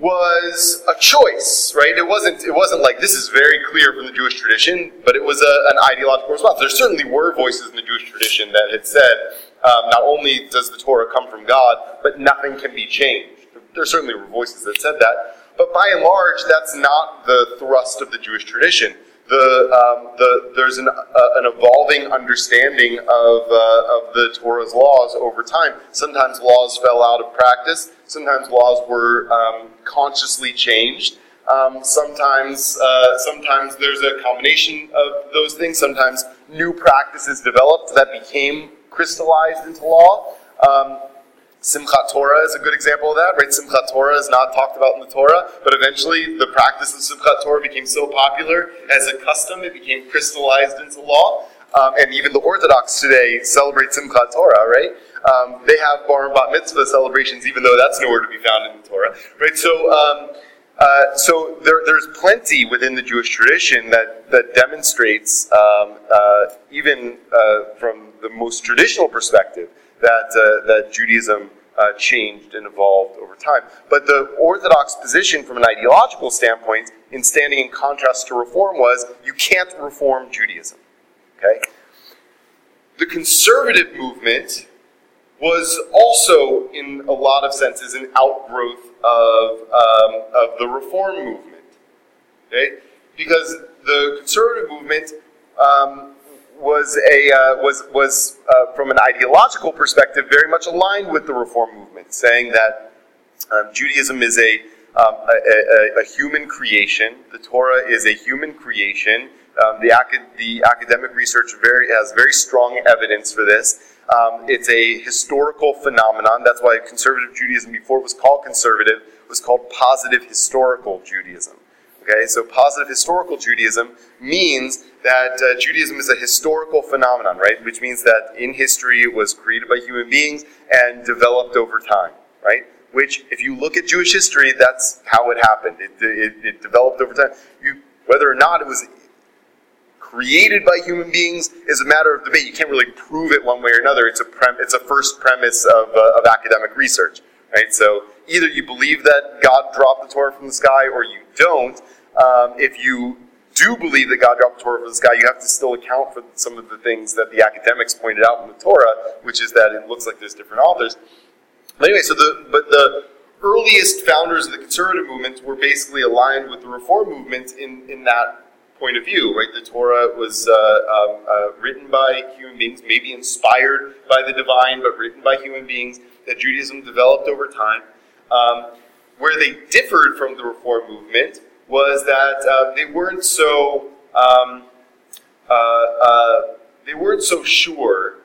was a choice, right? It wasn't it wasn't like this is very clear from the Jewish tradition, but it was a, an ideological response. There certainly were voices in the Jewish tradition that had said um, not only does the Torah come from God, but nothing can be changed. There certainly were voices that said that, but by and large, that's not the thrust of the Jewish tradition the, um, the, there's an, uh, an evolving understanding of, uh, of the Torah's laws over time. Sometimes laws fell out of practice. Sometimes laws were um, consciously changed. Um, sometimes, uh, sometimes there's a combination of those things. Sometimes new practices developed that became crystallized into law. Simchat Torah is a good example of that, right? Simchat Torah is not talked about in the Torah, but eventually the practice of Simchat Torah became so popular as a custom, it became crystallized into law. Um, and even the Orthodox today celebrate Simchat Torah, right? Um, they have bar and bat mitzvah celebrations, even though that's nowhere to be found in the Torah, right? So, um, uh, so there, there's plenty within the Jewish tradition that that demonstrates, um, uh, even uh, from the most traditional perspective, that, uh, that Judaism uh, changed and evolved over time. But the Orthodox position, from an ideological standpoint, in standing in contrast to reform, was you can't reform Judaism. Okay? The conservative movement was also, in a lot of senses, an outgrowth of, um, of the reform movement. Okay? Because the conservative movement um, was a uh, was was uh, from an ideological perspective very much aligned with the reform movement, saying that um, Judaism is a, um, a, a, a, human creation. The Torah is a human creation. Um, the, the academic research very has very strong evidence for this. Um, it's a historical phenomenon. That's why conservative Judaism, before it was called conservative, was called positive historical Judaism. Okay, so positive historical Judaism means that uh, Judaism is a historical phenomenon, right? Which means that in history it was created by human beings and developed over time, right? Which, if you look at Jewish history, that's how it happened. It, it, it developed over time. You, whether or not it was created by human beings is a matter of debate. You can't really prove it one way or another. It's a prem- it's a first premise of, uh, of academic research, right? So either you believe that God dropped the Torah from the sky or you don't. Um, if you do believe that God dropped the Torah from the sky, you have to still account for some of the things that the academics pointed out in the Torah, which is that it looks like there's different authors. But anyway, so the but the earliest founders of the conservative movement were basically aligned with the reform movement in, in that point of view, right? The Torah was uh, um, uh, written by human beings, maybe inspired by the divine, but written by human beings. That Judaism developed over time. Um, where they differed from the reform movement was that uh, they weren't so um, uh, uh, they weren't so sure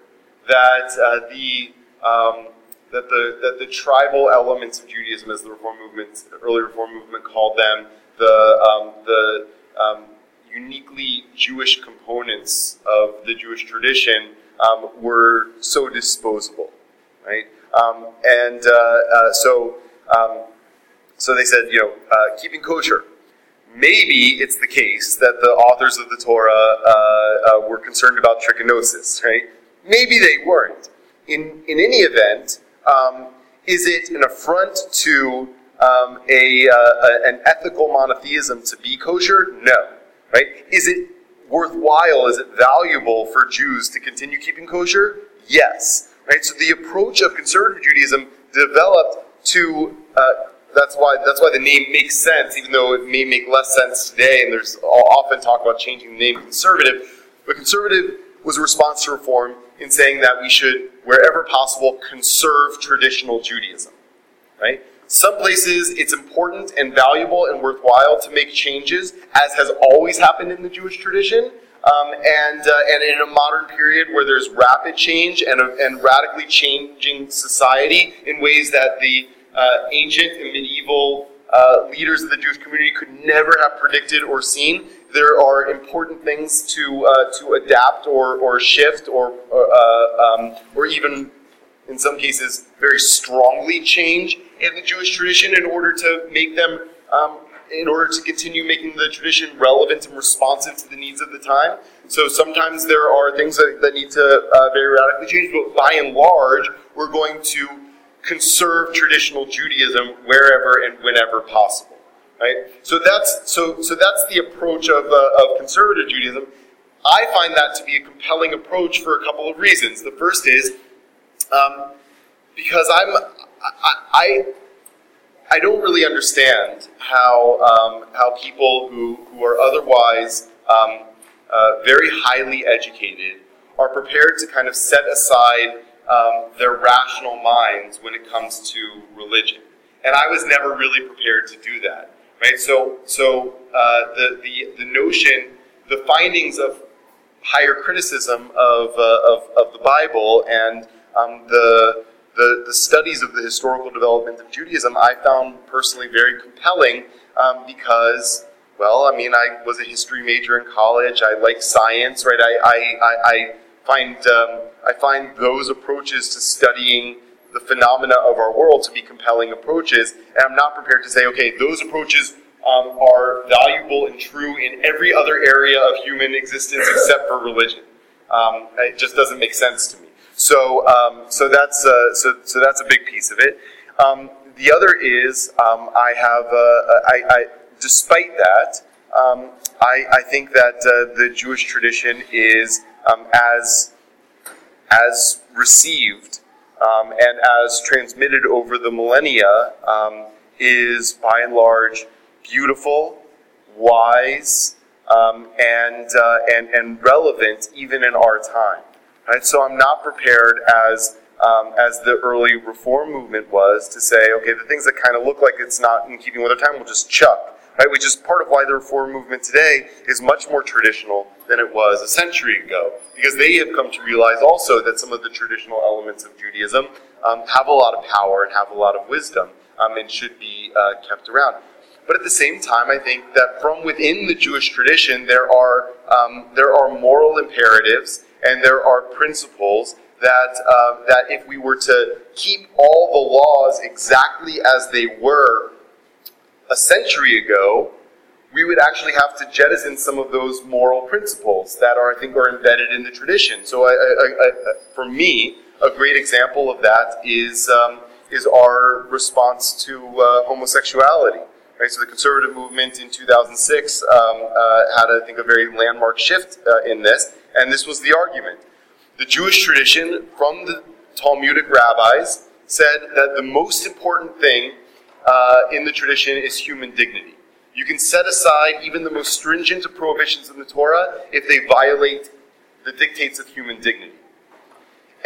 that uh, the um, that the that the tribal elements of Judaism, as the Reform movement, early Reform movement called them, the um, the um, uniquely Jewish components of the Jewish tradition um, were so disposable, right? Um, and uh, uh, so um, so they said, you know, uh, keeping kosher. Maybe it's the case that the authors of the Torah uh, uh, were concerned about trichinosis, right? Maybe they weren't. In, in any event, um, is it an affront to um, a, uh, an ethical monotheism to be kosher? No. Right? Is it worthwhile? Is it valuable for Jews to continue keeping kosher? Yes. Right? So the approach of conservative Judaism developed to uh, that's why that's why the name makes sense, even though it may make less sense today. And there's often talk about changing the name conservative, but conservative was a response to reform in saying that we should, wherever possible, conserve traditional Judaism. Right? Some places it's important and valuable and worthwhile to make changes, as has always happened in the Jewish tradition. Um, and, uh, and in a modern period where there's rapid change and, a, and radically changing society in ways that the uh, ancient and medieval uh, leaders of the Jewish community could never have predicted or seen. There are important things to uh, to adapt or, or shift or uh, um, or even in some cases very strongly change in the Jewish tradition in order to make them um, in order to continue making the tradition relevant and responsive to the needs of the time. So sometimes there are things that, that need to uh, very radically change, but by and large, we're going to conserve traditional Judaism wherever and whenever possible. Right? So that's so so that's the approach of, uh, of conservative Judaism. I find that to be a compelling approach for a couple of reasons. The first is um, because I'm I, I, I don't really understand how um, how people who who are otherwise um, uh, very highly educated are prepared to kind of set aside um, their rational minds when it comes to religion. And I was never really prepared to do that. Right? So, so uh, the, the, the notion, the findings of higher criticism of, uh, of, of the Bible and um, the, the, the studies of the historical development of Judaism, I found personally very compelling um, because well, I mean, I was a history major in college. I like science, right? I, I, I, I find um, I find those approaches to studying the phenomena of our world to be compelling approaches, and I'm not prepared to say, okay, those approaches um, are valuable and true in every other area of human existence except for religion. Um, it just doesn't make sense to me. So, um, so that's uh, so, so that's a big piece of it. Um, the other is um, I have uh, I, I, despite that um, I, I think that uh, the Jewish tradition is um, as as received um, and as transmitted over the millennia um, is by and large beautiful, wise, um, and, uh, and, and relevant even in our time. Right? So I'm not prepared as um, as the early reform movement was to say, okay, the things that kind of look like it's not in keeping with our time, we'll just chuck right? Which is part of why the reform movement today is much more traditional than it was a century ago, because they have come to realize also that some of the traditional elements of Judaism um, have a lot of power and have a lot of wisdom um, and should be uh, kept around. But at the same time, I think that from within the Jewish tradition, there are um, there are moral imperatives and there are principles that uh, that if we were to keep all the laws exactly as they were a century ago, we would actually have to jettison some of those moral principles that are, I think, are embedded in the tradition. So, I, I, I, for me, a great example of that is um, is our response to uh, homosexuality. Right, so the conservative movement in 2006 um, uh, had, I think, a very landmark shift uh, in this, and this was the argument. The Jewish tradition, from the Talmudic rabbis, said that the most important thing uh, in the tradition is human dignity. You can set aside even the most stringent of prohibitions in the Torah if they violate the dictates of human dignity.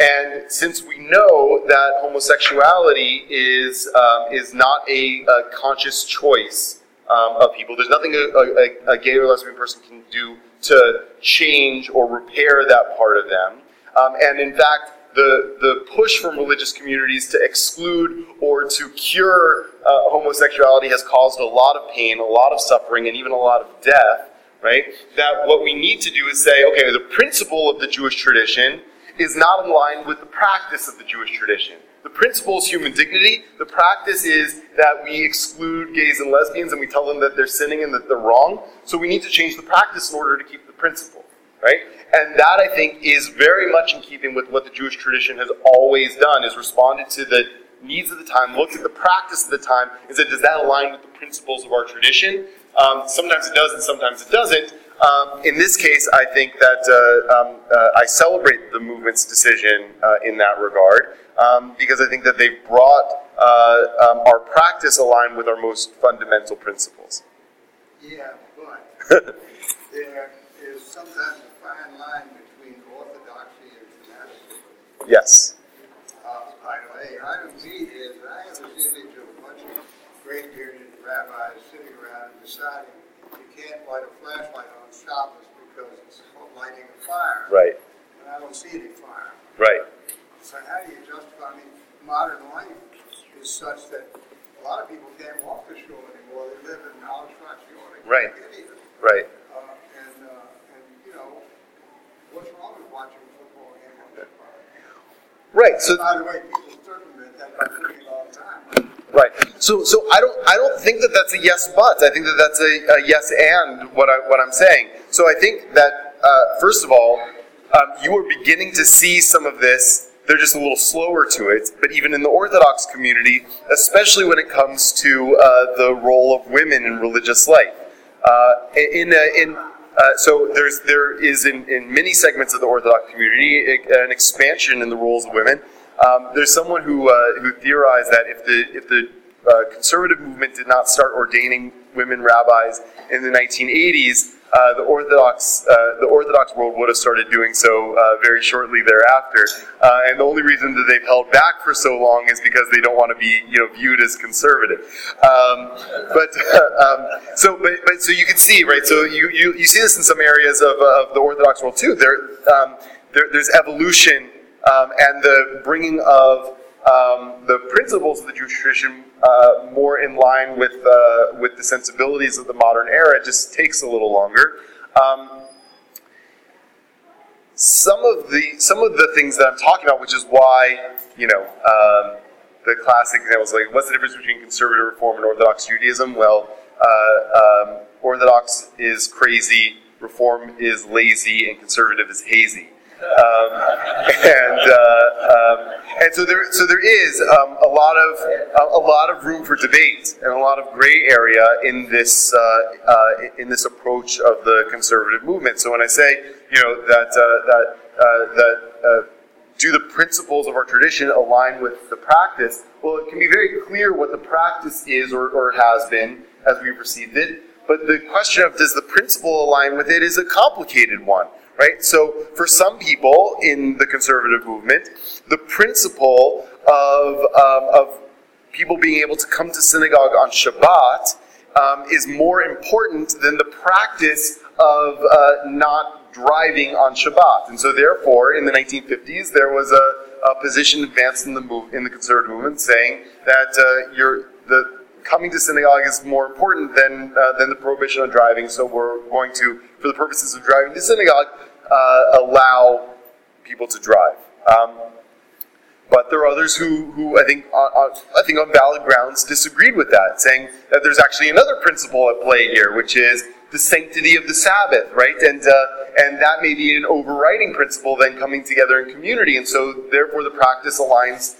And since we know that homosexuality is, um, is not a, a, conscious choice um, of people, there's nothing a, a, a, gay or lesbian person can do to change or repair that part of them. Um, and in fact, the, the push from religious communities to exclude or to cure uh, homosexuality has caused a lot of pain, a lot of suffering, and even a lot of death, right? That what we need to do is say, okay, the principle of the Jewish tradition is not in line with the practice of the Jewish tradition. The principle is human dignity. The practice is that we exclude gays and lesbians and we tell them that they're sinning and that they're wrong. So we need to change the practice in order to keep the principle, right? And that I think is very much in keeping with what the Jewish tradition has always done, is responded to the needs of the time, looked at the practice of the time, and said, does that align with the principles of our tradition? Um, sometimes it does and sometimes it doesn't. Um, in this case, I think that uh, um, uh, I celebrate the movement's decision uh, in that regard um, because I think that they've brought uh, um, our practice aligned with our most fundamental principles. Yeah, but there is sometimes fine line between orthodoxy and fanaticism. Yes. Uh, item A. Item B is I have this image of a bunch of great bearded rabbis sitting around and deciding you can't light a flashlight on Shabbos because it's lighting a fire. Right. And I don't see any fire. Right. So how do you justify, I mean, modern life is such that a lot of people can't walk the shore anymore. They live in Rock Shore. They can't Right. Right. Uh, and, uh, and, you know, what's wrong with watching football game on fire? Right. So By the way, people circumvent that by doing it all the time. Right. So, so I don't, I don't think that that's a yes, but I think that that's a, a yes and what I, what I'm saying. So I think that uh, first of all, um, you are beginning to see some of this. They're just a little slower to it, but even in the Orthodox community, especially when it comes to uh, the role of women in religious life, uh, in a, in uh, so there's there is in, in many segments of the Orthodox community an expansion in the roles of women. Um, there's someone who uh, who theorized that if the if the uh, conservative movement did not start ordaining women rabbis in the 1980s, uh, the Orthodox uh, the Orthodox world would have started doing so uh, very shortly thereafter. Uh, and the only reason that they've held back for so long is because they don't want to be you know viewed as conservative. Um, but um, so but, but so you can see right. So you, you, you see this in some areas of, uh, of the Orthodox world too. There, um, there there's evolution um, and the bringing of um, the principles of the Jewish tradition uh, more in line with uh, with the sensibilities of the modern era just takes a little longer. Um, some of the some of the things that I'm talking about, which is why you know um, the classic examples like what's the difference between conservative reform and Orthodox Judaism? Well, uh, um, Orthodox is crazy, Reform is lazy, and conservative is hazy. Um, and uh, um, and so there so there is um, a lot of a, a lot of room for debate and a lot of gray area in this uh, uh, in this approach of the conservative movement. So when I say you know that uh, that uh, that uh, do the principles of our tradition align with the practice? Well, it can be very clear what the practice is or, or has been as we've received it. But the question of does the principle align with it is a complicated one, right? So for some people in the conservative movement, the principle of, um, of people being able to come to synagogue on Shabbat um, is more important than the practice of uh, not driving on Shabbat. And so, therefore, in the 1950s, there was a, a position advanced in the move, in the conservative movement saying that uh, you're, the coming to synagogue is more important than uh, than the prohibition on driving. So we're going to, for the purposes of driving to synagogue, uh, allow people to drive. Um, but there are others who, who I think, on, on, I think on valid grounds, disagreed with that, saying that there's actually another principle at play here, which is the sanctity of the Sabbath, right? And uh, and that may be an overriding principle then coming together in community, and so therefore the practice aligns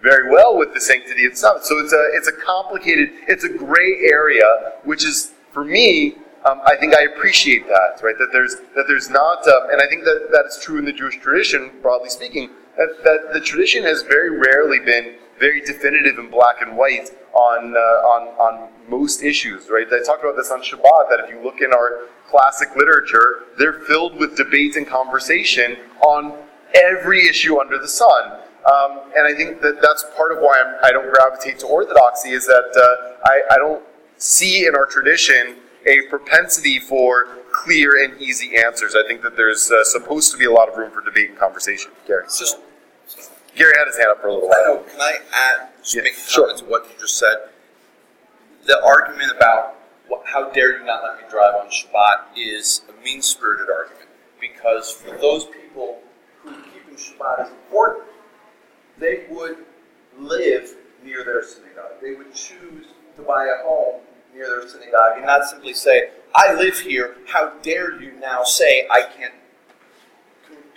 very well with the sanctity of the Sabbath. So it's a it's a complicated, it's a gray area, which is for me. Um, I think I appreciate that, right? That there's that there's not, um, and I think that that is true in the Jewish tradition, broadly speaking. That, that the tradition has very rarely been very definitive in black and white on uh, on on most issues, right? I talked about this on Shabbat. That if you look in our classic literature, they're filled with debate and conversation on every issue under the sun. Um, and I think that that's part of why I'm, I do not gravitate to orthodoxy is that uh, I, I don't see in our tradition a propensity for clear and easy answers. I think that there's uh, supposed to be a lot of room for debate and conversation. Gary. It's just Gary had his hand up for a little I while. know, can I add, just Yeah, make a sure. comment to what you just said? The argument about what, how dare you not let me drive on Shabbat is a mean spirited argument. Because for those people who keeping Shabbat is important, they would live near their synagogue. They would choose to buy a home near their synagogue and not simply say, I live here, how dare you now say I can't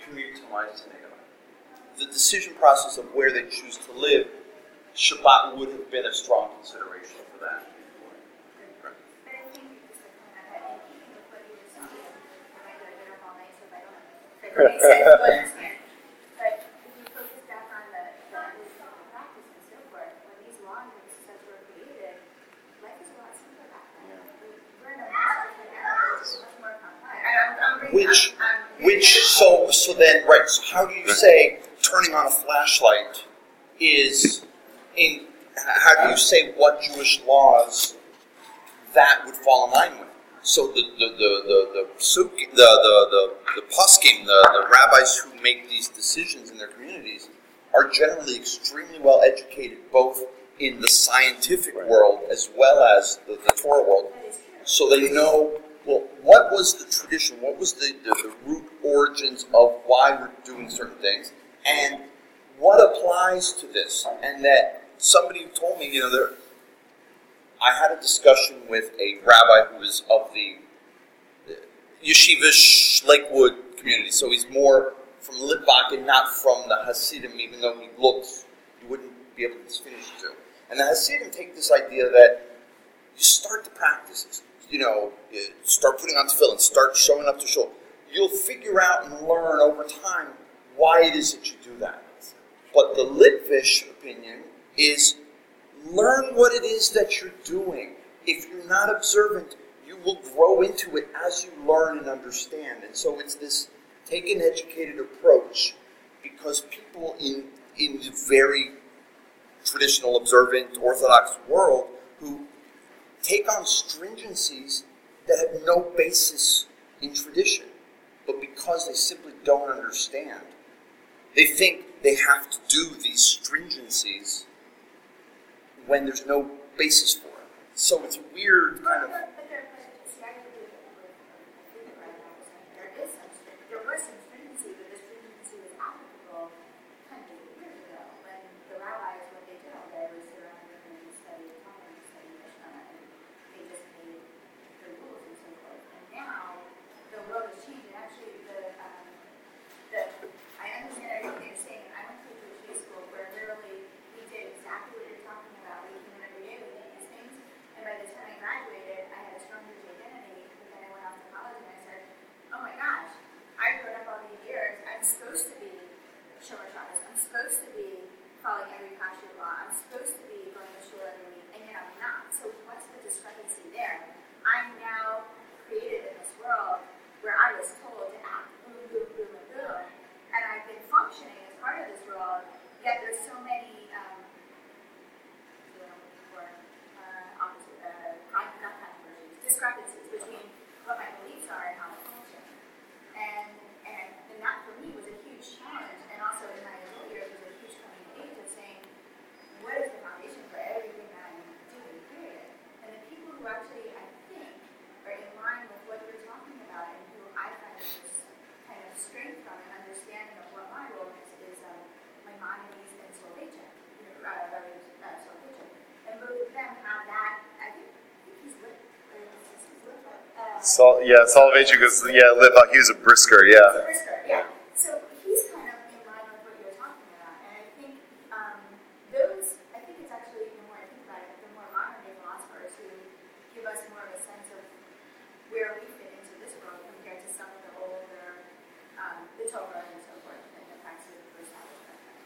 commute to my synagogue? the decision process of where they choose to live, Shabbat would have been a strong consideration for that. But I think just to comment on that, in keeping with what you were saying, I might go to dinner all night, so if I don't, if it makes sense, but understand. But if you focus back on the, the understanding of practice and so forth, when these laws and systems were created, life is a lot simpler back then. We- We're in a much different era, it's much more complex. I- I'm- I'm bringing- Which, which, so, so then, right, so how do you say turning on a flashlight is in, how do you say what Jewish laws that would fall in line with? So the, the, the, the, the, the, the, the, the poskim, the, the rabbis who make these decisions in their communities are generally extremely well educated both in the scientific world as well as the, the Torah world. So they know, well, what was the tradition? What was the, the, the root origins of why we're doing certain things? And what applies to this? And that somebody told me, you know, there, I had a discussion with a rabbi who is of the, yeshivish Lakewood community. So he's more from Litvak and not from the Hasidim, even though he looks, you wouldn't be able to distinguish the two. And the Hasidim take this idea that you start the practices. You know, eh, start putting on tefillin, start showing up to shul. You'll figure out and learn over time why it is that you do that. But the Litvish opinion is learn what it is that you're doing. If you're not observant, you will grow into it as you learn and understand. And so it's this take an educated approach because people in in the very traditional observant orthodox world who take on stringencies that have no basis in tradition but because they simply don't understand they think they have to do these stringencies when there's no basis for it. So it's a weird kind of But but there, but see, I agree with, with, with the right now, there is some, string- there was some stringency, but the stringency was applicable hundreds of years ago, when the rabbis, what they did all day was sit around and study the Talmud and study Mishnah, and they just made the rules and so forth. And now, the world has changed, and actually, the, um, the, I understand everything you're saying, I went to a Jewish school where literally we did exactly what you're talking about, we came in every day, we did these things, and by the time I graduated, I had a strong Jewish identity, but then I went off to college and I said, oh my gosh, I've grown up all these years, I'm supposed to be Shomer Shabbos, I'm supposed to be following every kasher law, I'm supposed to be going to shul every week, and yet I'm not. So what's the discrepancy there? I'm now created in this world where I was told to act boom, boom, boom, and boom, and I've been functioning as part of this world, yet there's so many, um, you know, for, uh, opposite, uh, con- not controversies, discrepancies between what my beliefs are and how I function. And, and, and that for me was a huge challenge, and also in my adult years was a huge coming of age of saying, what is the foundation for everything that I'm doing, period? And the people who actually, I think, are in line with what you're talking about and who I find this kind of strength from and understanding of what my role is, is um, Maimonides and Soloveitchik, you know, uh, Rabbi uh, Soloveitchik. And both of them have that, I think, I think he's lit, or is this- he's lit, Sol, yeah, Soloveitchik yeah, live he was a brisker, yeah. Brisker, yeah. So he's kind of in line with what you're talking about, and I think um, those. I think it's actually the more I think about it, the more modern day philosophers who give us more of a sense of where we fit into this world compared to some of the older, um, the Torah and so forth, and the practices of the.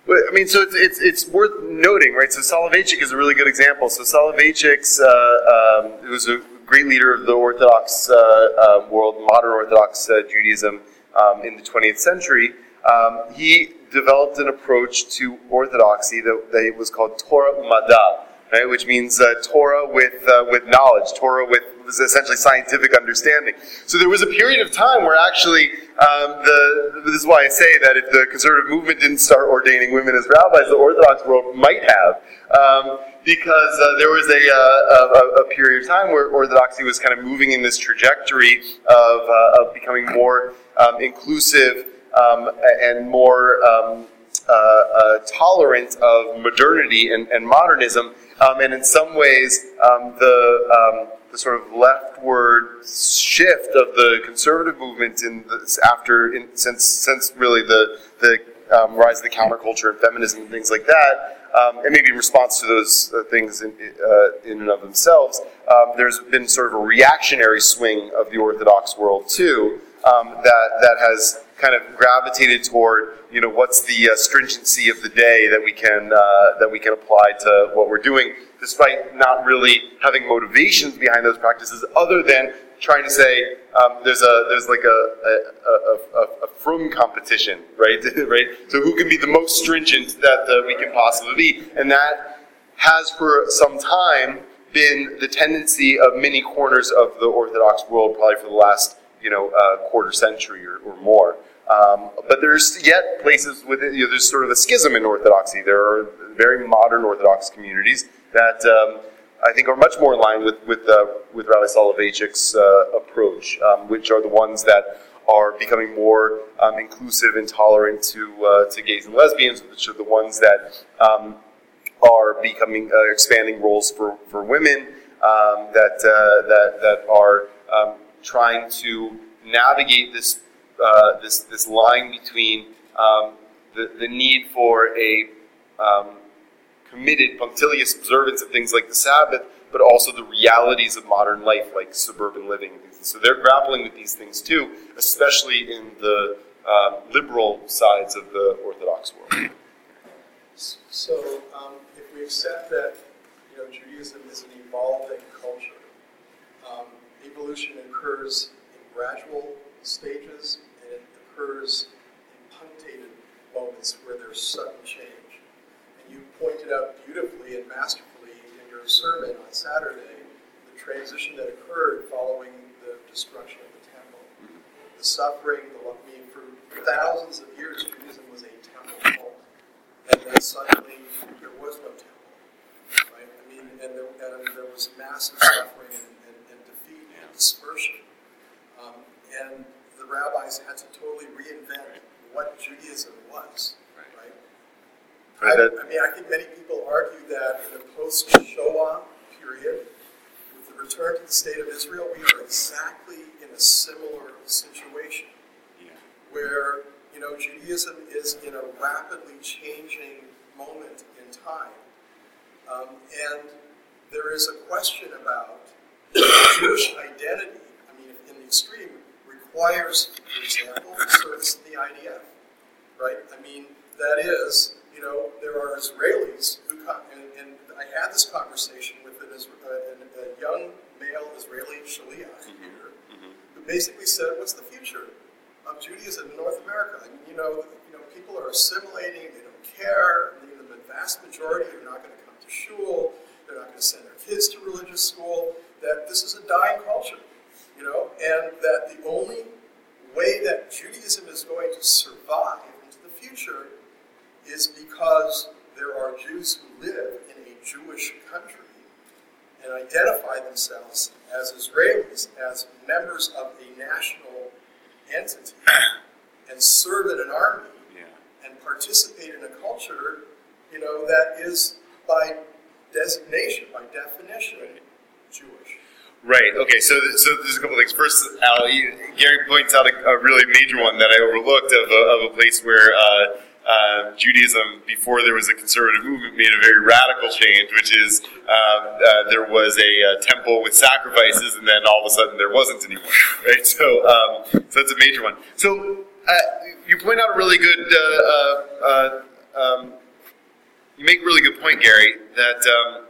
Well, I mean, so it's, it's, it's worth noting, right? So Soloveitchik is a really good example. So Soloveitchik's uh, um, it was a great leader of the Orthodox uh, uh, world, modern Orthodox uh, Judaism um, in the 20th century. Um, he developed an approach to orthodoxy that, that was called Torah Umada, right? Which means Torah with with knowledge, Torah with was essentially scientific understanding. So there was a period of time where actually um, the, this is why I say that if the conservative movement didn't start ordaining women as rabbis, the Orthodox world might have. Um, because uh, there was a, uh, a, a, period of time where Orthodoxy was kind of moving in this trajectory of, uh, of becoming more um, inclusive um, and more um, uh, uh, tolerant of modernity and, and modernism. Um, and in some ways, um, the, um, sort of leftward shift of the conservative movement in this after in, since since really the the um, rise of the counterculture and feminism and things like that, um, and maybe in response to those uh, things in, uh, in and of themselves, um, there's been sort of a reactionary swing of the Orthodox world too um, that that has kind of gravitated toward you know what's the uh, stringency of the day that we can uh, that we can apply to what we're doing, despite not really having motivations behind those practices other than trying to say um, there's a there's like a a, a, a, a frum competition, right? right. So who can be the most stringent that uh, we can possibly be, and that has for some time been the tendency of many corners of the Orthodox world, probably for the last you know uh, quarter century or, or more. Um, but there's yet places within, you know, there's sort of a schism in Orthodoxy. There are very modern Orthodox communities that um, I think are much more in line with with, uh, with Rabbi Soloveitchik's uh, approach, um, which are the ones that are becoming more um, inclusive and tolerant to uh, to gays and lesbians, which are the ones that um, are becoming uh, expanding roles for, for women um, that uh, that that are um, trying to navigate this uh, this this line between the the need for a um, committed, punctilious observance of things like the Sabbath, but also the realities of modern life, like suburban living. So they're grappling with these things too, especially in the uh, liberal sides of the Orthodox world. So, um, if we accept that you know Judaism is an evolving culture, um, evolution occurs in gradual stages and it occurs in punctated moments where there's sudden change. You pointed out beautifully and masterfully in your sermon on Saturday the transition that occurred following the destruction of the temple. The suffering, the, I mean, for thousands of years, Judaism was a temple cult. And then suddenly there was no temple. Right? I mean, and there, and there was massive suffering and, and, and defeat and dispersion. Um, and the rabbis had to totally reinvent what Judaism was? I, I, mean, I think many people argue that in the post-Shoah period, with the return to the state of Israel, we are exactly in a similar situation, yeah. where you know Judaism is in a rapidly changing moment in time, um, and there is a question about Jewish identity. I mean, in the extreme, requires, for example, service in the IDF, right? I mean, that is, you know, there are Israelis who come, and, and I had this conversation with an, a, a young male Israeli shaliach mm-hmm. here, mm-hmm. who basically said, "What's the future of Judaism in North America?" I mean, you know, you know, people are assimilating; they don't care. You know, the vast majority are not going to come to shul. They're not going to send their kids to religious school. That this is a dying culture you know, and that the only way that Judaism is going to survive into the future is because there are Jews who live in a Jewish country and identify themselves as Israelis, as members of a national entity, and serve in an army yeah. and participate in a culture, you know, that is by designation, by definition, Jewish. Right. Okay. So, so there's a couple things. First, Al, you, Gary points out a, a, really major one that I overlooked of a, of a place where uh, uh, Judaism, before there was a conservative movement, made a very radical change, which is uh, uh there was a, uh, temple with sacrifices, and then all of a sudden there wasn't anymore. Right. So, um, so that's a major one. So uh, you point out a really good. Um, you make a really good point, Gary. That. Um,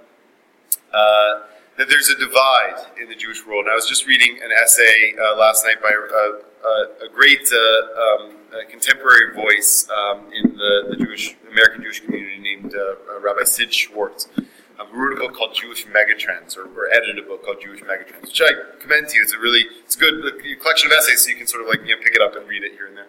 that there's a divide in the Jewish world. And I was just reading an essay uh, last night by uh, uh a great uh, um, contemporary voice um, in the, the, Jewish American Jewish community named uh, Rabbi Sid Schwartz, who wrote a book called Jewish Megatrends, or, or edited a book called Jewish Megatrends, which I commend to you. It's a really, it's a good uh, collection of essays, so you can sort of like, you know, pick it up and read it here and there.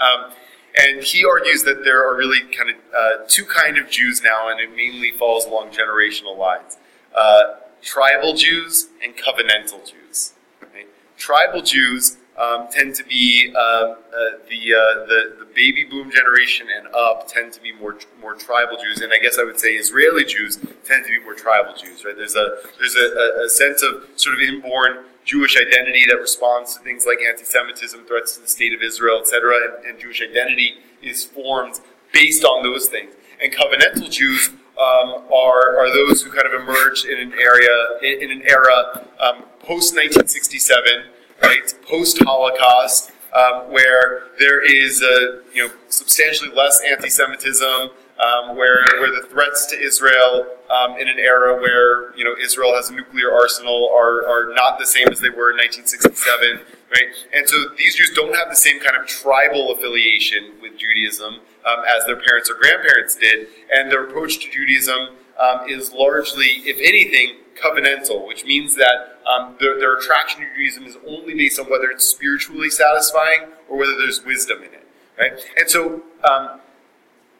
Um, and he argues that there are really kind of uh, two kind of Jews now, and it mainly falls along generational lines: uh, tribal Jews and covenantal Jews. Right? Tribal Jews um, tend to be um, uh, the, uh, the the baby boom generation and up tend to be more more tribal Jews, and I guess I would say Israeli Jews tend to be more tribal Jews. Right? There's a there's a, a sense of sort of inborn Jewish identity that responds to things like anti-Semitism, threats to the state of Israel, etc. And, and Jewish identity is formed based on those things. And covenantal Jews um, are, are those who kind of emerged in an area in, in an era um, post 1967, right, post Holocaust, um, where there is a, you know substantially less anti-Semitism, um, where where the threats to Israel um, in an era where you know Israel has a nuclear arsenal are, are not the same as they were in 1967, right? And so these Jews don't have the same kind of tribal affiliation with Judaism um, as their parents or grandparents did, and their approach to Judaism um, is largely, if anything, covenantal, which means that um, their, their attraction to Judaism is only based on whether it's spiritually satisfying or whether there's wisdom in it, right? And so um,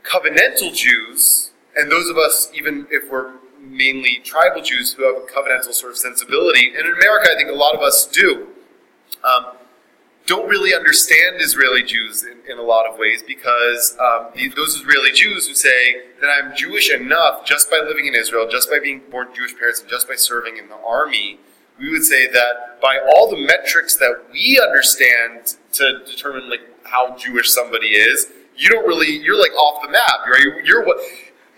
covenantal Jews, and those of us, even if we're mainly tribal Jews who have a covenantal sort of sensibility, and in America, I think a lot of us do, um, don't really understand Israeli Jews in, in a lot of ways because um, those Israeli Jews who say that I'm Jewish enough just by living in Israel, just by being born Jewish parents, and just by serving in the army, we would say that by all the metrics that we understand to determine like how Jewish somebody is, you don't really, you're like off the map, right? You're what,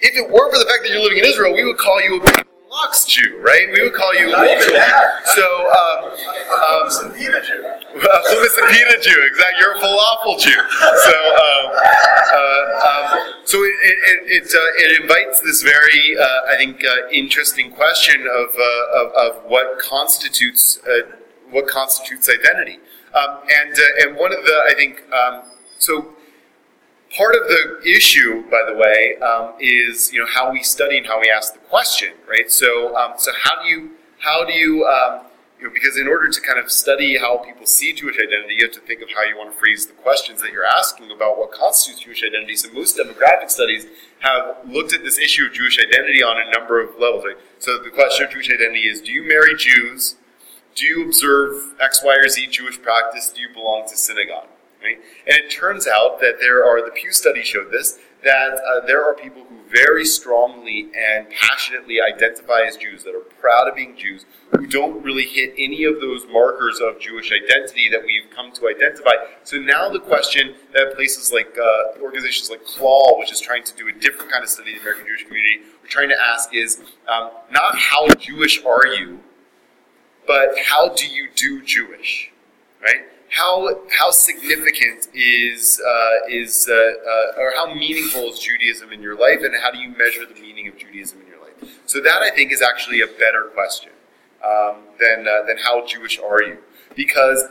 if it weren't for the fact that you're living in Israel, we would call you a Lux Jew, right? We would call you Not even that. So, um, um, Hummus and pita Jew. hummus and pita Jew, exactly. You're a falafel Jew. So, um, uh, um, so it it, it, it, uh, it invites this very, uh, I think, uh, interesting question of, uh, of, of what constitutes uh, what constitutes identity. Um, and uh, and one of the I think um, so part of the issue, by the way, um, is you know how we study and how we ask the question, right? So, um, so how do you how do you um, you know because in order to kind of study how people see Jewish identity, you have to think of how you want to phrase the questions that you're asking about what constitutes Jewish identity. So, most demographic studies have looked at this issue of Jewish identity on a number of levels. Right? So, the question of Jewish identity is: Do you marry Jews? Do you observe X, Y, or Z Jewish practice? Do you belong to synagogue? And it turns out that there are, the Pew study showed this, that uh, there are people who very strongly and passionately identify as Jews, that are proud of being Jews, who don't really hit any of those markers of Jewish identity that we've come to identify. So now the question that places like uh, organizations like CLAL, which is trying to do a different kind of study of the American Jewish community, we're trying to ask is um, not how Jewish are you, but how do you do Jewish, right? How how significant is uh, is uh, uh, or how meaningful is Judaism in your life, and how do you measure the meaning of Judaism in your life? So that I think is actually a better question um, than uh, than how Jewish are you, because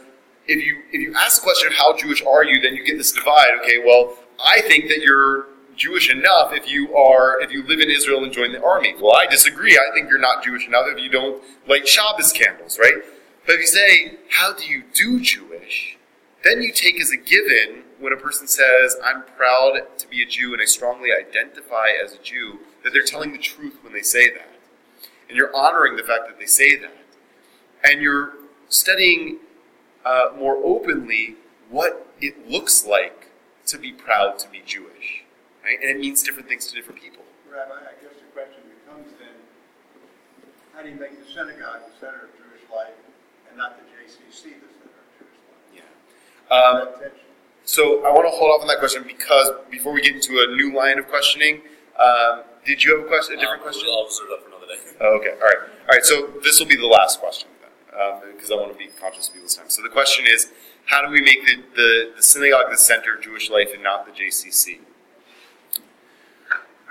if you if you ask the question of how Jewish are you, then you get this divide. Okay, well, I think that you're Jewish enough if you are if you live in Israel and join the army. Well, I disagree. I think you're not Jewish enough if you don't light Shabbos candles, right? But if you say, how do you do Jewish? Then you take as a given when a person says, I'm proud to be a Jew and I strongly identify as a Jew, that they're telling the truth when they say that. And you're honoring the fact that they say that. And you're studying uh, more openly what it looks like to be proud to be Jewish. Right? And it means different things to different people. Rabbi, I guess the question becomes then, how do you make the synagogue the center of Jewish life and not the JCC the center of Jewish? Yeah. Um, So I want to hold off on that question because before we get into a new line of questioning, um, did you have a question, a different Um, question? I'll reserve that for another day. Oh, okay, all right, all right. So this will be the last question then, um, because I want to be conscious of people's time. So the question is, how do we make the, the, the synagogue the center of Jewish life and not the JCC?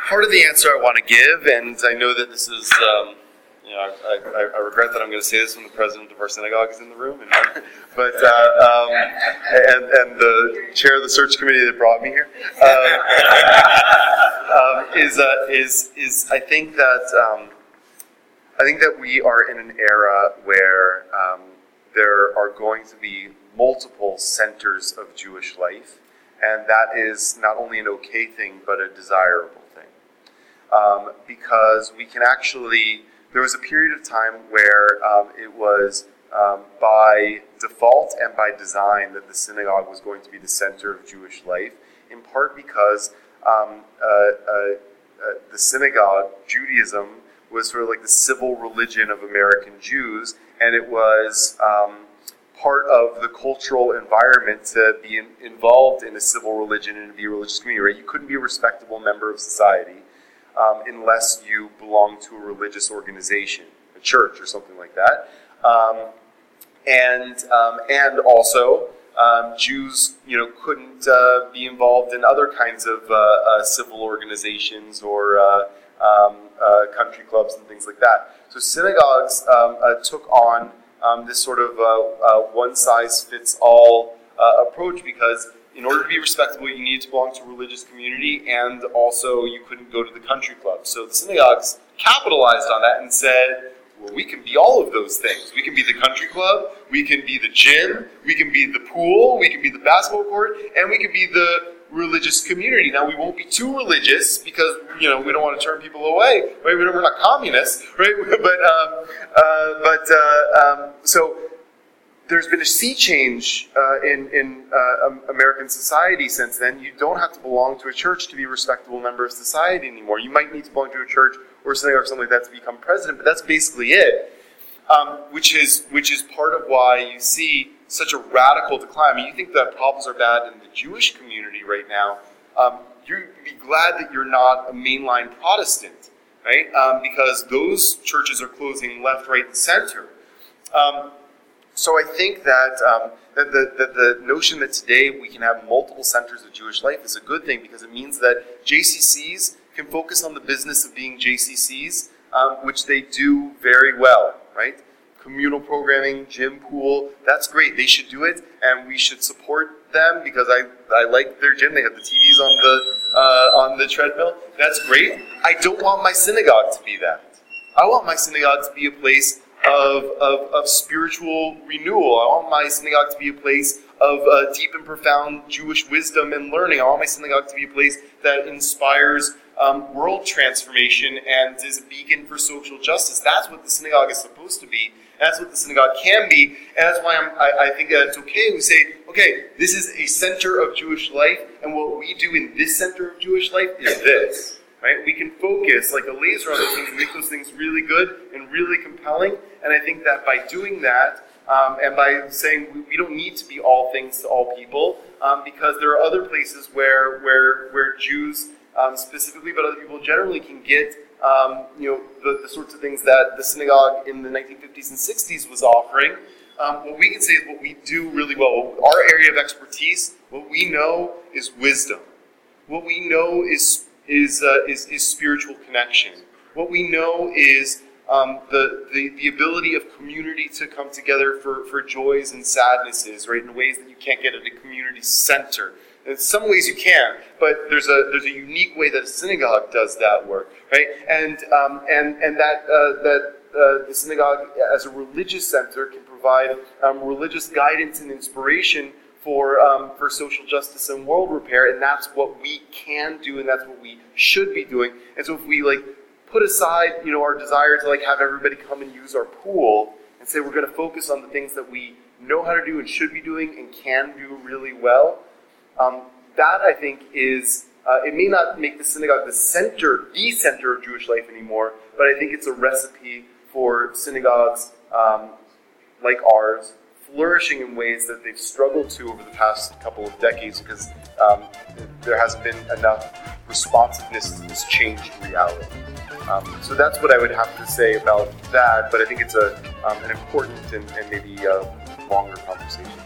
Part of the answer I want to give, and I know that this is, um, you know, I, I, I regret that I'm going to say this when the president of our synagogue is in the room, and, but uh, um, and and the chair of the search committee that brought me here um, um, is uh, is is I think that um, I think that we are in an era where um, there are going to be multiple centers of Jewish life, and that is not only an okay thing, but a desirable thing. Um, because we can actually, there was a period of time where um, it was um, by default and by design that the synagogue was going to be the center of Jewish life, in part because um, uh, uh, uh, the synagogue, Judaism, was sort of like the civil religion of American Jews, and it was um, part of the cultural environment to be in, involved in a civil religion and to be a religious community. Right? You couldn't be a respectable member of society um, unless you belonged to a religious organization, a church or something like that. Um, and um, and also um, Jews, you know, couldn't uh, be involved in other kinds of uh, uh, civil organizations or uh, um, uh, country clubs and things like that. So synagogues uh, took on this sort of one size fits all approach because in order to be respectable, you needed to belong to a religious community, and also you couldn't go to the country club. So the synagogues capitalized on that and said, well, we can be all of those things. We can be the country club, we can be the gym, we can be the pool, we can be the basketball court, and we can be the religious community. Now, we won't be too religious because, you know, we don't want to turn people away, right? We're not communists, right? But, um, uh, but uh, um, so there's been a sea change uh, in, in uh, American society since then. You don't have to belong to a church to be a respectable member of society anymore. You might need to belong to a church or something or something like that to become president, but that's basically it. Um, which is which is part of why you see such a radical decline. I mean, you think that problems are bad in the Jewish community right now. Um, you'd be glad that you're not a mainline Protestant, right? Um, because those churches are closing left, right, and center. Um, so I think that, um, that the, the notion that today we can have multiple centers of Jewish life is a good thing because it means that JCCs can focus on the business of being JCCs, um, which they do very well, right? Communal programming, gym, pool, that's great. They should do it, and we should support them because I, I like their gym. They have the TVs on the uh, on the treadmill. That's great. I don't want my synagogue to be that. I want my synagogue to be a place of, of, of spiritual renewal. I want my synagogue to be a place of uh, deep and profound Jewish wisdom and learning. I want my synagogue to be a place that inspires um, world transformation and is a beacon for social justice. That's what the synagogue is supposed to be. That's what the synagogue can be, and that's why I, I think that it's okay. We say, okay, this is a center of Jewish life, and what we do in this center of Jewish life is this. Right? We can focus like a laser on those things and make those things really good and really compelling. And I think that by doing that, um, and by saying we, we, don't need to be all things to all people, um, because there are other places where where where Jews um, specifically, but other people generally can get um, you know the, the, sorts of things that the synagogue in the 1950s and 60s was offering. Um, what we can say is what we do really well. Our area of expertise, what we know is wisdom. What we know is is uh, is, is spiritual connection. What we know is um, the, the, the ability of community to come together for, for joys and sadnesses, right, in ways that you can't get at a community center. In some ways you can, but there's a there's a unique way that a synagogue does that work, right? And um, and and that uh, that uh, the synagogue as a religious center can provide um, religious guidance and inspiration for um, for social justice and world repair, and that's what we can do, and that's what we should be doing. And so if we like put aside, you know, our desire to like have everybody come and use our pool, and say we're going to focus on the things that we know how to do and should be doing and can do really well, um, that I think is, uh, it may not make the synagogue the center, the center of Jewish life anymore, but I think it's a recipe for synagogues um, like ours flourishing in ways that they've struggled to over the past couple of decades because um, there hasn't been enough responsiveness to this changed reality. Um, so that's what I would have to say about that, but I think it's a, um, an important and, and maybe longer conversation.